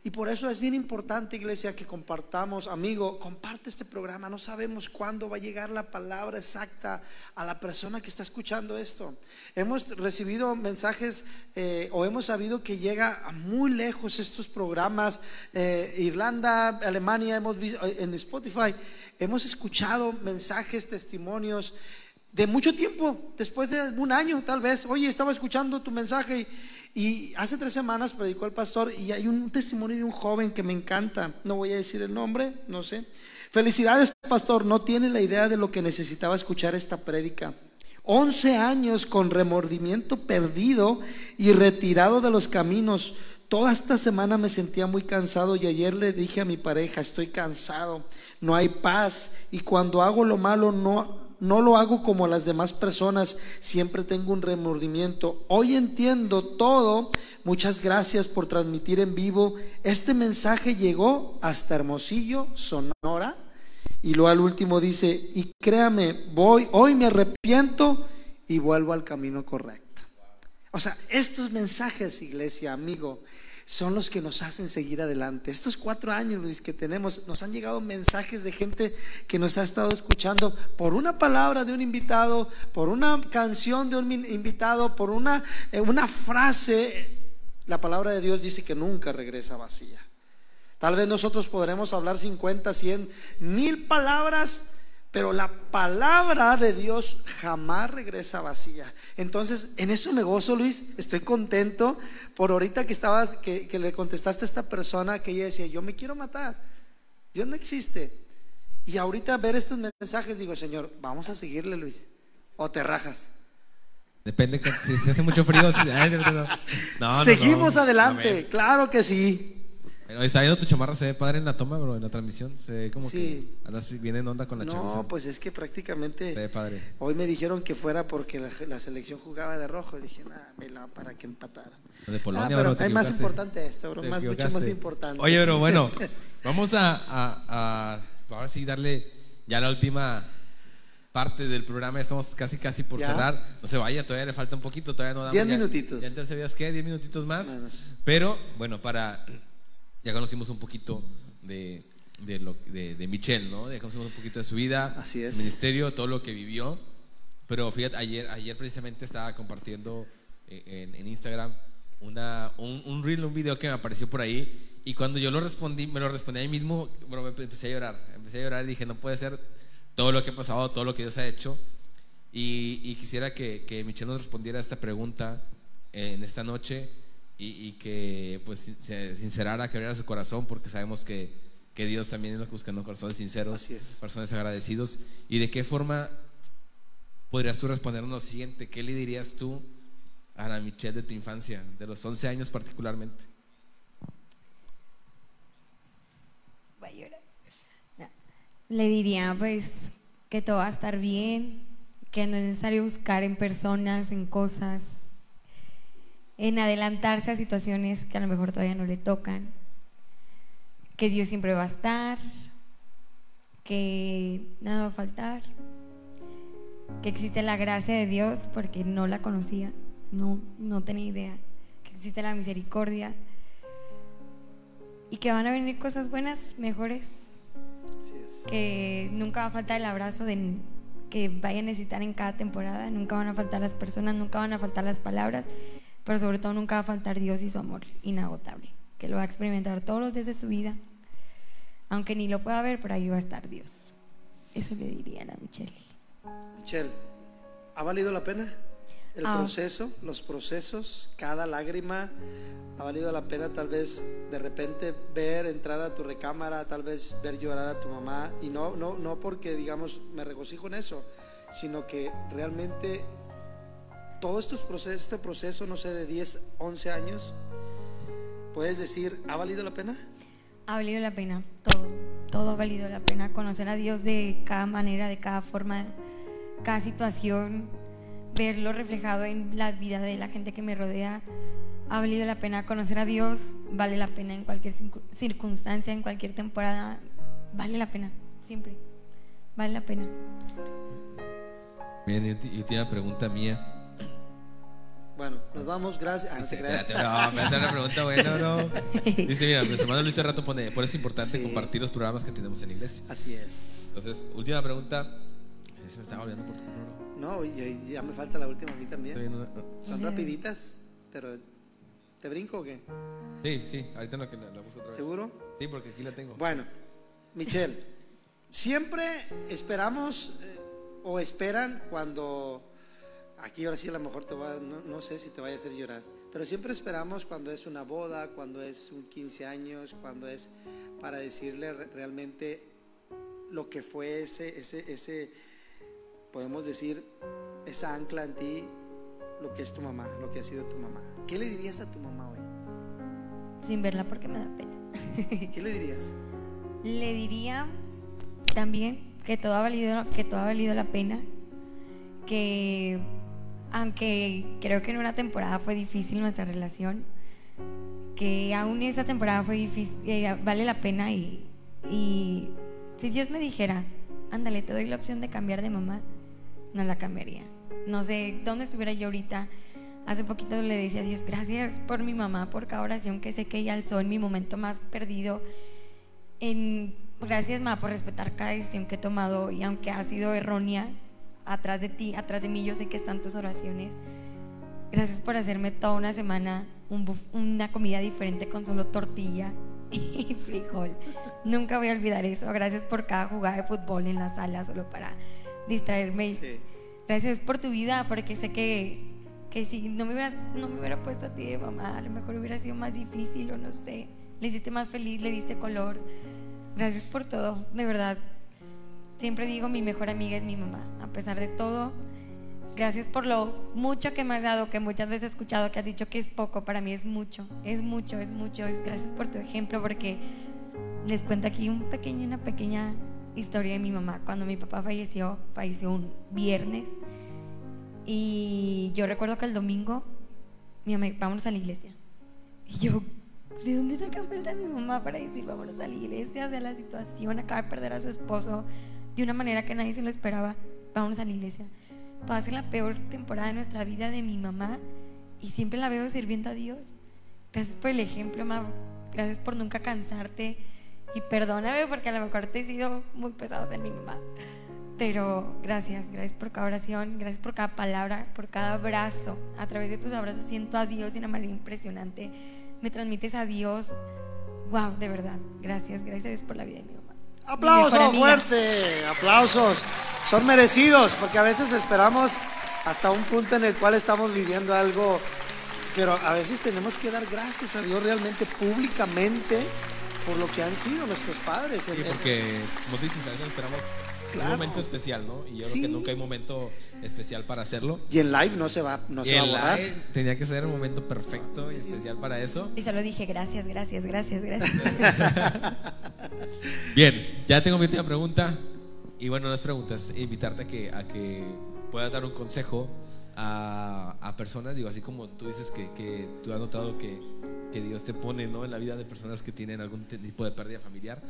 Y por eso es bien importante, iglesia, que compartamos. Amigo, comparte este programa. No sabemos cuándo va a llegar la palabra exacta a la persona que está escuchando esto. Hemos recibido mensajes eh, o hemos sabido que llega a muy lejos estos programas. Eh, Irlanda, Alemania, hemos visto eh, en Spotify. Hemos escuchado mensajes, testimonios de mucho tiempo, después de un año tal vez. Oye, estaba escuchando tu mensaje y, y hace tres semanas predicó el pastor y hay un testimonio de un joven que me encanta. No voy a decir el nombre, no sé. Felicidades, pastor. No tiene la idea de lo que necesitaba escuchar esta prédica. 11 años con remordimiento perdido y retirado de los caminos. Toda esta semana me sentía muy cansado y ayer le dije a mi pareja, estoy cansado, no hay paz y cuando hago lo malo no, no lo hago como las demás personas, siempre tengo un remordimiento. Hoy entiendo todo. Muchas gracias por transmitir en vivo. Este mensaje llegó hasta Hermosillo, Sonora. Y luego al último dice, y créame, voy, hoy me arrepiento y vuelvo al camino correcto. O sea, estos mensajes, iglesia, amigo, son los que nos hacen seguir adelante. Estos cuatro años, Luis, que tenemos, nos han llegado mensajes de gente que nos ha estado escuchando por una palabra de un invitado, por una canción de un invitado, por una, eh, una frase. La palabra de Dios dice que nunca regresa vacía. Tal vez nosotros podremos hablar 50, 100, mil palabras, pero la palabra de Dios jamás regresa vacía. Entonces, en esto me gozo, Luis. Estoy contento por ahorita que estabas, que, que le contestaste a esta persona que ella decía, yo me quiero matar. Dios no existe. Y ahorita ver estos mensajes, digo, Señor, vamos a seguirle, Luis. O te rajas. Depende, si se hace mucho frío. si- no, no, Seguimos no. adelante, claro que sí. Está viendo tu chamarra, se ve padre en la toma, bro, en la transmisión. Se ve como Sí. que andas bien en onda con la No, chamarra. pues es que prácticamente... Se ve padre. Hoy me dijeron que fuera porque la, la selección jugaba de rojo. Y dije, nada, vela para que empatara. De Polonia, ah, pero bro, es más importante esto, bro. Más, mucho más importante. Oye, pero bueno, vamos a, a, a- ahora sí darle ya la última parte del programa. Estamos casi casi por Ya. cerrar. No se vaya, todavía le falta un poquito, todavía no damos. Diez ya- minutitos. Ya entonces sabías qué, diez minutitos más. Menos. Pero bueno, para ya conocimos un poquito de de, lo, de, de Michelle, ¿no? Ya conocimos un poquito de su vida, Así es. su ministerio, todo lo que vivió. Pero fíjate, ayer, ayer precisamente estaba compartiendo eh, en, en Instagram una, un, un reel, un video que me apareció por ahí. Y cuando yo lo respondí, me lo respondí a mí mismo, bueno, me empecé a llorar. Empecé a llorar y dije, no puede ser todo lo que ha pasado, todo lo que Dios ha hecho. Y, y quisiera que, que Michelle nos respondiera a esta pregunta en esta noche y, y que pues se sincerara, que abriera su corazón, porque sabemos que, que Dios también es lo que buscando corazones sinceros, Así es. corazones agradecidos. ¿Y de qué forma podrías tú respondernos lo siguiente? ¿Qué le dirías tú a la Michelle de tu infancia, de los 11 años particularmente? Voy a llorar. No. Le diría pues que todo va a estar bien, que no es necesario buscar en personas, en cosas, en adelantarse a situaciones que a lo mejor todavía no le tocan, que Dios siempre va a estar, que nada va a faltar, que existe la gracia de Dios porque no la conocía, no, no tenía idea, que existe la misericordia y que van a venir cosas buenas, mejores, es. que nunca va a faltar el abrazo de, que vaya a necesitar en cada temporada, nunca van a faltar las personas, nunca van a faltar las palabras, pero sobre todo nunca va a faltar Dios y su amor inagotable, que lo va a experimentar todos los días de su vida, aunque ni lo pueda ver, pero ahí va a estar Dios. Eso le diría a Michelle. Michelle, ¿ha valido la pena el Ah. proceso, los procesos, cada lágrima? ¿Ha valido la pena tal vez de repente ver entrar a tu recámara, tal vez ver llorar a tu mamá? Y no, no, no porque digamos me regocijo en eso, sino que realmente todos estos procesos, este proceso, no sé, de 10, 11 años, puedes decir, ¿ha valido la pena? Ha valido la pena, todo, todo ha valido la pena, conocer a Dios de cada manera, de cada forma, cada situación, verlo reflejado en las vidas de la gente que me rodea. Ha valido la pena conocer a Dios, vale la pena en cualquier circu- circunstancia, en cualquier temporada, vale la pena, siempre, vale la pena. Bien, y y última pregunta mía. Bueno, nos vamos, gracias. Ah, no te creas. Espérate, no, espérate, una pregunta buena, no. Dice, mira, nuestro hermano Luis hace rato pone, por eso es importante Sí. compartir los programas que tenemos en la iglesia. Así es. Entonces, última pregunta. Se me está olvidando por tu bro. No, ya me falta la última a mí también. No. Son rapiditas, pero ¿te brinco o qué? Sí, sí, ahorita lo que la, la busco otra vez. ¿Seguro? Sí, porque aquí la tengo. Bueno, Michelle, siempre esperamos eh, o esperan cuando, aquí ahora sí a lo mejor te va, no, no sé si te vaya a hacer llorar, pero siempre esperamos cuando es una boda, cuando es un 15 años, cuando es para decirle re- realmente lo que fue ese, ese, ese, podemos decir, esa ancla en ti, lo que es tu mamá, lo que ha sido tu mamá. ¿Qué le dirías a tu mamá hoy? Sin verla porque me da pena. ¿Qué le dirías? Le diría también que todo ha valido, que todo ha valido la pena, que aunque creo que en una temporada fue difícil nuestra relación, que aún esa temporada fue difícil, eh, vale la pena y, y si Dios me dijera, ándale, te doy la opción de cambiar de mamá, no la cambiaría. No sé dónde estuviera yo ahorita. Hace poquito le decía a Dios, gracias por mi mamá, por cada oración que sé que ella alzó en mi momento más perdido. En, gracias, mamá, por respetar cada decisión que he tomado y aunque ha sido errónea, atrás de ti, atrás de mí, yo sé que están tus oraciones. Gracias por hacerme toda una semana un buf- una comida diferente con solo tortilla y frijol. Nunca voy a olvidar eso. Gracias por cada jugada de fútbol en la sala solo para distraerme. Sí. Gracias por tu vida, porque sé que, que si no me, hubieras, no me hubiera puesto a ti de mamá, a lo mejor hubiera sido más difícil o no sé. Le hiciste más feliz, le diste color. Gracias por todo, de verdad. Siempre digo, mi mejor amiga es mi mamá. A pesar de todo, gracias por lo mucho que me has dado, que muchas veces he escuchado que has dicho que es poco. Para mí es mucho, es mucho, es mucho. Gracias por tu ejemplo, porque les cuento aquí una pequeña historia de mi mamá. Cuando mi papá falleció, falleció un viernes. Y yo recuerdo que el domingo, mi mamá, vámonos a la iglesia. Y yo, ¿de dónde saca fuerza mi mamá para decir vámonos a la iglesia? O sea, la situación acaba de perder a su esposo de una manera que nadie se lo esperaba. Vámonos a la iglesia. Pase la peor temporada de nuestra vida de mi mamá y siempre la veo sirviendo a Dios. Gracias por el ejemplo, mamá. Gracias por nunca cansarte. Y perdóname porque a lo mejor te he sido muy pesado ser mi mamá. pero gracias, gracias por cada oración, gracias por cada palabra, por cada abrazo. A través de tus abrazos siento a Dios de una manera impresionante. Me transmites a Dios. Wow, de verdad. Gracias, gracias a Dios por la vida de mi. Aplausos fuerte, aplausos. Son merecidos porque a veces esperamos hasta un punto en el cual estamos viviendo algo, pero a veces tenemos que dar gracias a Dios realmente públicamente por lo que han sido nuestros padres. Sí, porque, como tú dices, a veces esperamos Claro. un momento especial, ¿no? Y yo Sí. creo que nunca hay momento especial para hacerlo. Y en live no se va, no y se va a el borrar. live tenía que ser un momento perfecto y especial para eso. Y solo dije gracias, gracias, gracias, gracias. Bien, ya tengo mi última pregunta. Y bueno, no es pregunta, es invitarte a que, a que puedas dar un consejo a, a personas, digo, así como tú dices que, que tú has notado que, que Dios te pone ¿no? en la vida de personas que tienen algún tipo de pérdida familiar.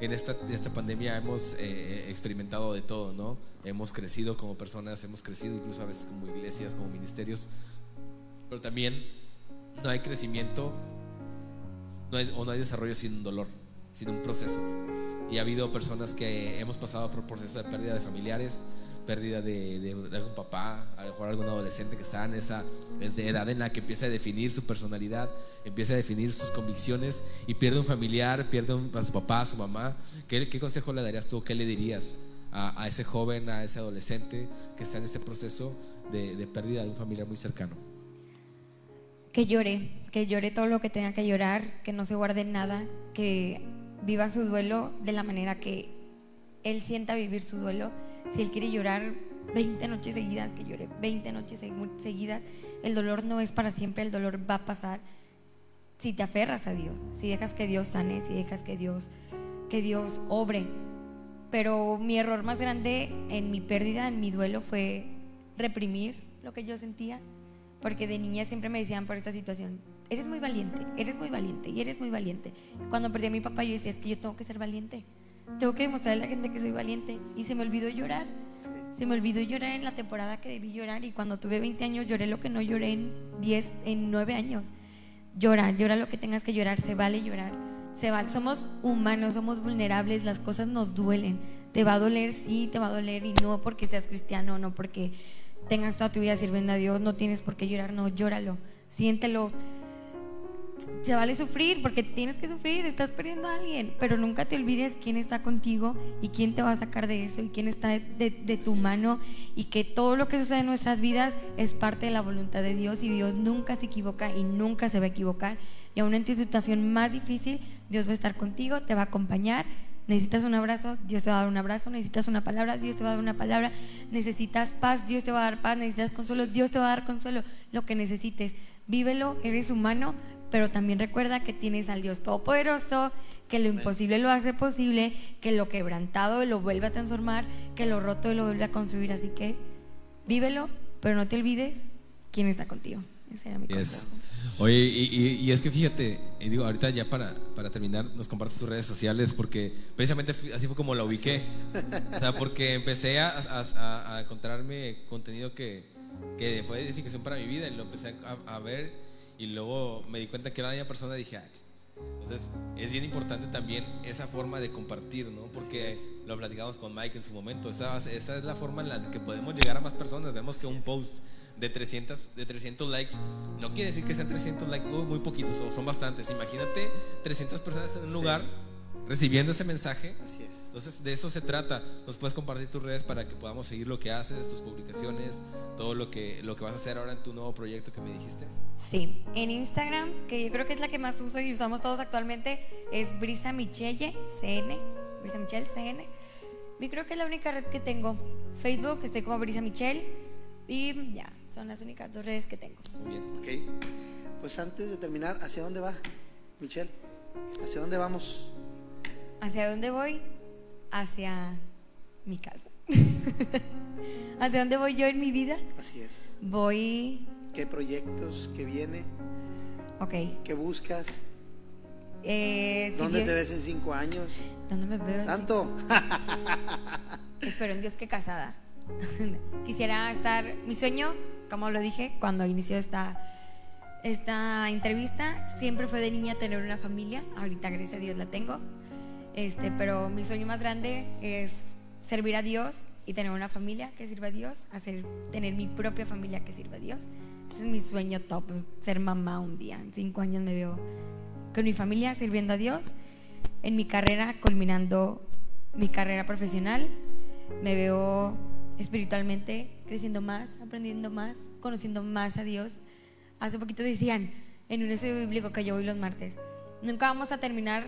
En esta, esta pandemia hemos eh, experimentado de todo, ¿no? Hemos crecido como personas, hemos crecido incluso a veces como iglesias, como ministerios, pero también no hay crecimiento no hay- o no hay desarrollo sin un dolor, sin un proceso. Y ha habido personas que hemos pasado por proceso de pérdida de familiares, pérdida de, de algún papá, a lo mejor algún adolescente que está en esa edad en la que empieza a definir su personalidad, empieza a definir sus convicciones y pierde un familiar, pierde un- a su papá, a su mamá. ¿Qué, qué consejo le darías tú? ¿Qué le dirías a, a ese joven, a ese adolescente que está en este proceso de, de pérdida de un familiar muy cercano? que llore, que llore todo lo que tenga que llorar, que no se guarde nada, que viva su duelo de la manera que él sienta vivir su duelo. Si él quiere llorar 20 noches seguidas, que llore 20 noches segu- seguidas. El dolor no es para siempre, el dolor va a pasar si te aferras a Dios, si dejas que Dios sane, si dejas que Dios, que Dios obre. Pero mi error más grande en mi pérdida, en mi duelo, fue reprimir lo que yo sentía. Porque de niña siempre me decían por esta situación, eres muy valiente, eres muy valiente y eres muy valiente. Cuando perdí a mi papá yo decía, es que yo tengo que ser valiente. Tengo que demostrarle a la gente que soy valiente. Y se me olvidó llorar. Se me olvidó llorar en la temporada que debí llorar. Y cuando tuve 20 años lloré lo que no lloré en 10, en 9 años. Llora, llora lo que tengas que llorar, se vale llorar. Se vale. Somos humanos, somos vulnerables, las cosas nos duelen. Te va a doler, sí, te va a doler y no porque seas cristiano, no porque tengas toda tu vida sirviendo a Dios, no tienes por qué llorar, no, llóralo, siéntelo. Se vale sufrir porque tienes que sufrir, estás perdiendo a alguien, pero nunca te olvides quién está contigo y quién te va a sacar de eso y quién está de, de- de tu mano y que todo lo que sucede en nuestras vidas es parte de la voluntad de Dios y Dios nunca se equivoca y nunca se va a equivocar y aún en tu situación más difícil Dios va a estar contigo, te va a acompañar. Necesitas un abrazo, Dios te va a dar un abrazo. Necesitas una palabra, Dios te va a dar una palabra. Necesitas paz, Dios te va a dar paz. Necesitas consuelo, Dios te va a dar consuelo. Lo que necesites, vívelo, eres humano, pero también recuerda que tienes al Dios Todopoderoso, que lo imposible lo hace posible, que lo quebrantado lo vuelve a transformar, que lo roto lo vuelve a construir. Así que vívelo, pero no te olvides quién está contigo. Ese era mi Yes. consejo. Oye, y, y- y es que fíjate, y digo, ahorita ya para, para terminar, nos compartes tus redes sociales porque precisamente así fue como la ubiqué. O sea, porque empecé a, a- a- encontrarme contenido que, que fue de edificación para mi vida y lo empecé a, a ver y luego me di cuenta que era la misma persona y dije, ah, entonces es bien importante también esa forma de compartir, ¿no? Porque lo platicamos con Mike en su momento, esa, esa es la forma en la que podemos llegar a más personas. Vemos que un post de 300, de 300 likes no quiere decir que sean 300 likes, uy, muy poquitos, o son bastantes. Imagínate 300 personas en un lugar recibiendo ese mensaje. Así es. Entonces, de eso se trata. Nos puedes compartir tus redes para que podamos seguir lo que haces, tus publicaciones, todo lo que, lo que vas a hacer ahora en tu nuevo proyecto que me dijiste. Sí, en Instagram, que yo creo que es la que más uso y usamos todos actualmente, es Brisa Michelle CN, Brisa Michelle CN. Yo creo que es la única red que tengo. Facebook, estoy como Brisa Michelle y ya, son las únicas dos redes que tengo. Muy bien. Ok. Pues antes de terminar, ¿hacia dónde va, Michelle? ¿Hacia dónde vamos? ¿Hacia dónde voy? Hacia mi casa. ¿Hacia dónde voy yo en mi vida? Así es. Voy, ¿Qué proyectos que viene? ok. ¿Qué buscas? eh, si ¿Dónde te ves en cinco años? ¿Dónde me veo? Santo. Espero en Dios que casada. Quisiera estar, mi sueño, como lo dije cuando inició esta, esta entrevista, siempre fue de niña tener una familia. Ahorita, gracias a Dios, la tengo. Este, pero mi sueño más grande es servir a Dios y tener una familia que sirva a Dios, tener mi propia familia que sirva a Dios. Ese es mi sueño top, ser mamá un día. En cinco años me veo con mi familia sirviendo a Dios. En mi carrera, culminando mi carrera profesional, me veo espiritualmente creciendo más, aprendiendo más, conociendo más a Dios. Hace poquito decían en un estudio bíblico que yo voy los martes, nunca vamos a terminar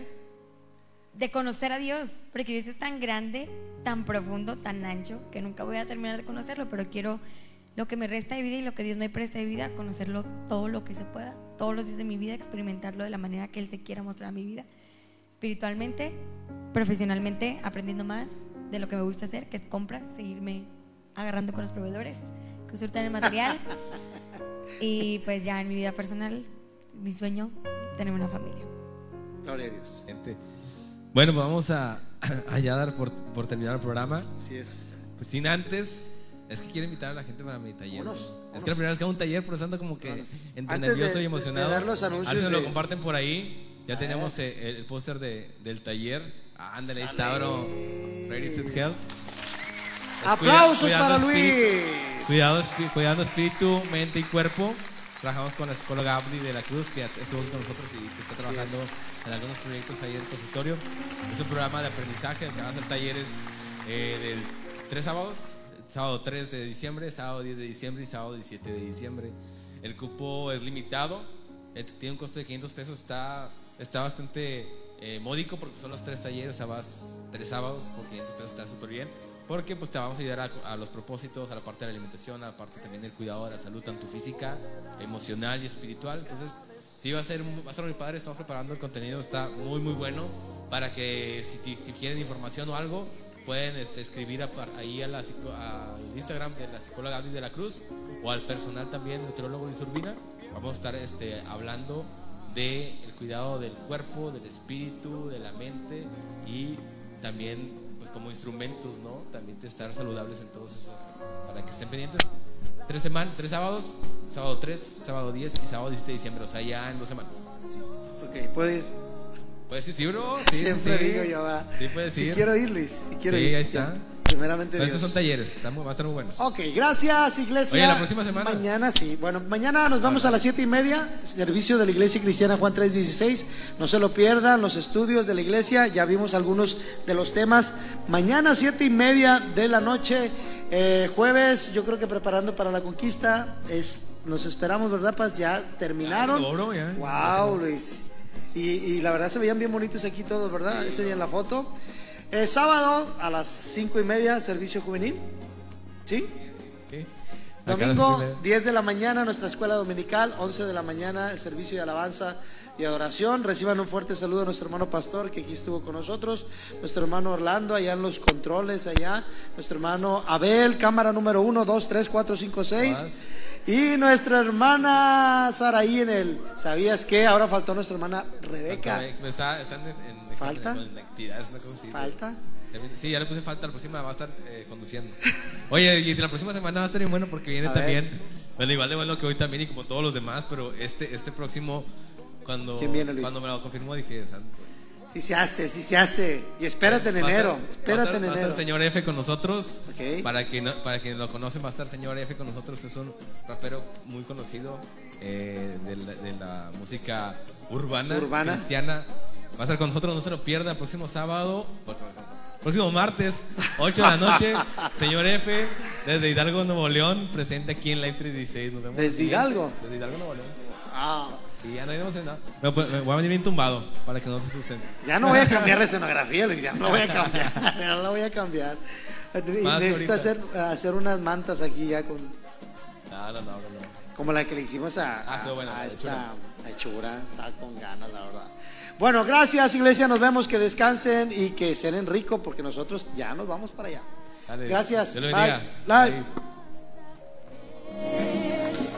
de conocer a Dios, porque Dios es tan grande, tan profundo, tan ancho, que nunca voy a terminar de conocerlo, pero quiero lo que me resta de vida y lo que Dios me presta de vida, conocerlo todo lo que se pueda, todos los días de mi vida, experimentarlo de la manera que Él se quiera mostrar a mi vida, espiritualmente, profesionalmente, aprendiendo más de lo que me gusta hacer, que es compras, seguirme agarrando con los proveedores, consultar el material y pues ya en mi vida personal, mi sueño, tener una familia. Gloria a Dios. Gente. Bueno, pues vamos a, a ya dar por, por terminar el programa. Así es. Pues sin antes, es que quiero invitar a la gente para mi taller. Vámonos. Es que la primera vez que hago un taller, por eso ando como que Vámonos. entre Antes nervioso de- y emocionado. de dar los anuncios nos lo comparten por ahí. Ya A tenemos el, el póster de, del taller. Ah, Ándale, ahí está, bro. Ready, set, health. Aplausos Cuida- para Luis. espíritu- Cuidado, cuidando espíritu, mente y cuerpo. Trabajamos con la psicóloga Abdi de la Cruz, que estuvo con nosotros y que está trabajando es. en algunos proyectos ahí en el consultorio. Es un programa de aprendizaje, el que vamos a hacer talleres eh, del tres sábados, sábado 3 de diciembre, sábado 10 de diciembre y sábado 17 de diciembre. El cupo es limitado, eh, tiene un costo de 500 pesos, está, está bastante eh, módico porque son los tres talleres, o sea, vas tres sábados por 500 pesos, está súper bien. Porque pues te vamos a ayudar a, a los propósitos, a la parte de la alimentación, a la parte también del cuidado de la salud, tanto física, emocional y espiritual. Entonces, sí va a ser, va a ser muy padre, estamos preparando el contenido, está muy muy bueno para que si, si quieren información o algo, pueden este, escribir a ahí a al Instagram de la psicóloga Gaby de la Cruz o al personal también, nutriólogo Luis Urbina. Vamos a estar este, hablando del cuidado del cuerpo, del espíritu, de la mente y también como instrumentos, ¿no? También de estar saludables en todos esos. Para que estén pendientes. Tres semanas, tres sábados, sábado 3, sábado 10 y sábado 17 de diciembre, o sea, ya en dos semanas. Ok, puedo ir. Puedes ir, sí, bro. Sí, Siempre sí. digo yo, va. Sí, puedes Si ir. quiero ir, Luis. Si quiero Sí, ir. ahí está. Primeramente Dios. estos son talleres, están van a estar muy buenos. Ok, gracias iglesia. Oye, la próxima semana. Mañana sí. Bueno, mañana nos vamos a las siete y media, servicio de la iglesia cristiana Juan 316. No se lo pierdan, los estudios de la iglesia, ya vimos algunos de los temas. Mañana siete y media de la noche, eh, jueves, yo creo que preparando para la conquista, es, nos esperamos, ¿verdad, Paz? Ya terminaron. Ya, llegó, ya. Wow, Luis. Y, y la verdad se veían bien bonitos aquí todos, ¿verdad? Ese día en la foto. Eh, sábado a las cinco y media, servicio juvenil. ¿Sí? Domingo, las escuelas. 10 de la mañana, nuestra escuela dominical, 11 de la mañana, el servicio de alabanza y adoración. Reciban un fuerte saludo a nuestro hermano pastor que aquí estuvo con nosotros, nuestro hermano Orlando allá en los controles, allá, nuestro hermano Abel, cámara número 1, 2, 3, 4, 5, 6. Y nuestra hermana Saraí en el. ¿Sabías qué? Ahora faltó nuestra hermana Rebeca. Está, están en, en- ¿Falta? en actividades, una cosa así. Falta. También- Sí, ya le puse falta, la próxima va a estar eh, conduciendo. Oye, y la próxima semana va a estar bien bueno porque viene A ver. también, bueno, igual de bueno que hoy también y como todos los demás, pero este, este próximo, cuando, ¿Quién viene, Luis? cuando me lo confirmó, dije, santo. Sí se hace, sí se hace. Y espérate en Va estar- enero. va a Espérate estar- en Va estar enero. el señor F con nosotros. Ok. Para, que no- para quienes lo conocen, va a estar señor F con nosotros. Es un rapero muy conocido eh, de, la, de la música urbana, Urbana. cristiana. Va a estar con nosotros, no se lo pierda. Próximo sábado, próximo, próximo martes, 8 de la noche. señor F, desde Hidalgo, Nuevo León, presente aquí en Live 316. Nos vemos ¿Desde Hidalgo? Desde Hidalgo, Nuevo León. Ah, Y ya no hay emocionado. Me, me voy a venir bien tumbado para que no se asusten. ya no voy a cambiar la escenografía, Luis. Ya no la voy a cambiar. Ya no la voy a cambiar. Y necesito hacer, hacer unas mantas aquí ya con. No, no, no, no. no. Como la que le hicimos a, Ah, a la esta hechura. Está con ganas, la verdad. Bueno, gracias, iglesia. Nos vemos. Que descansen y que cenen rico porque nosotros ya nos vamos para allá. Dale. Gracias. Bye. Bye. Bye.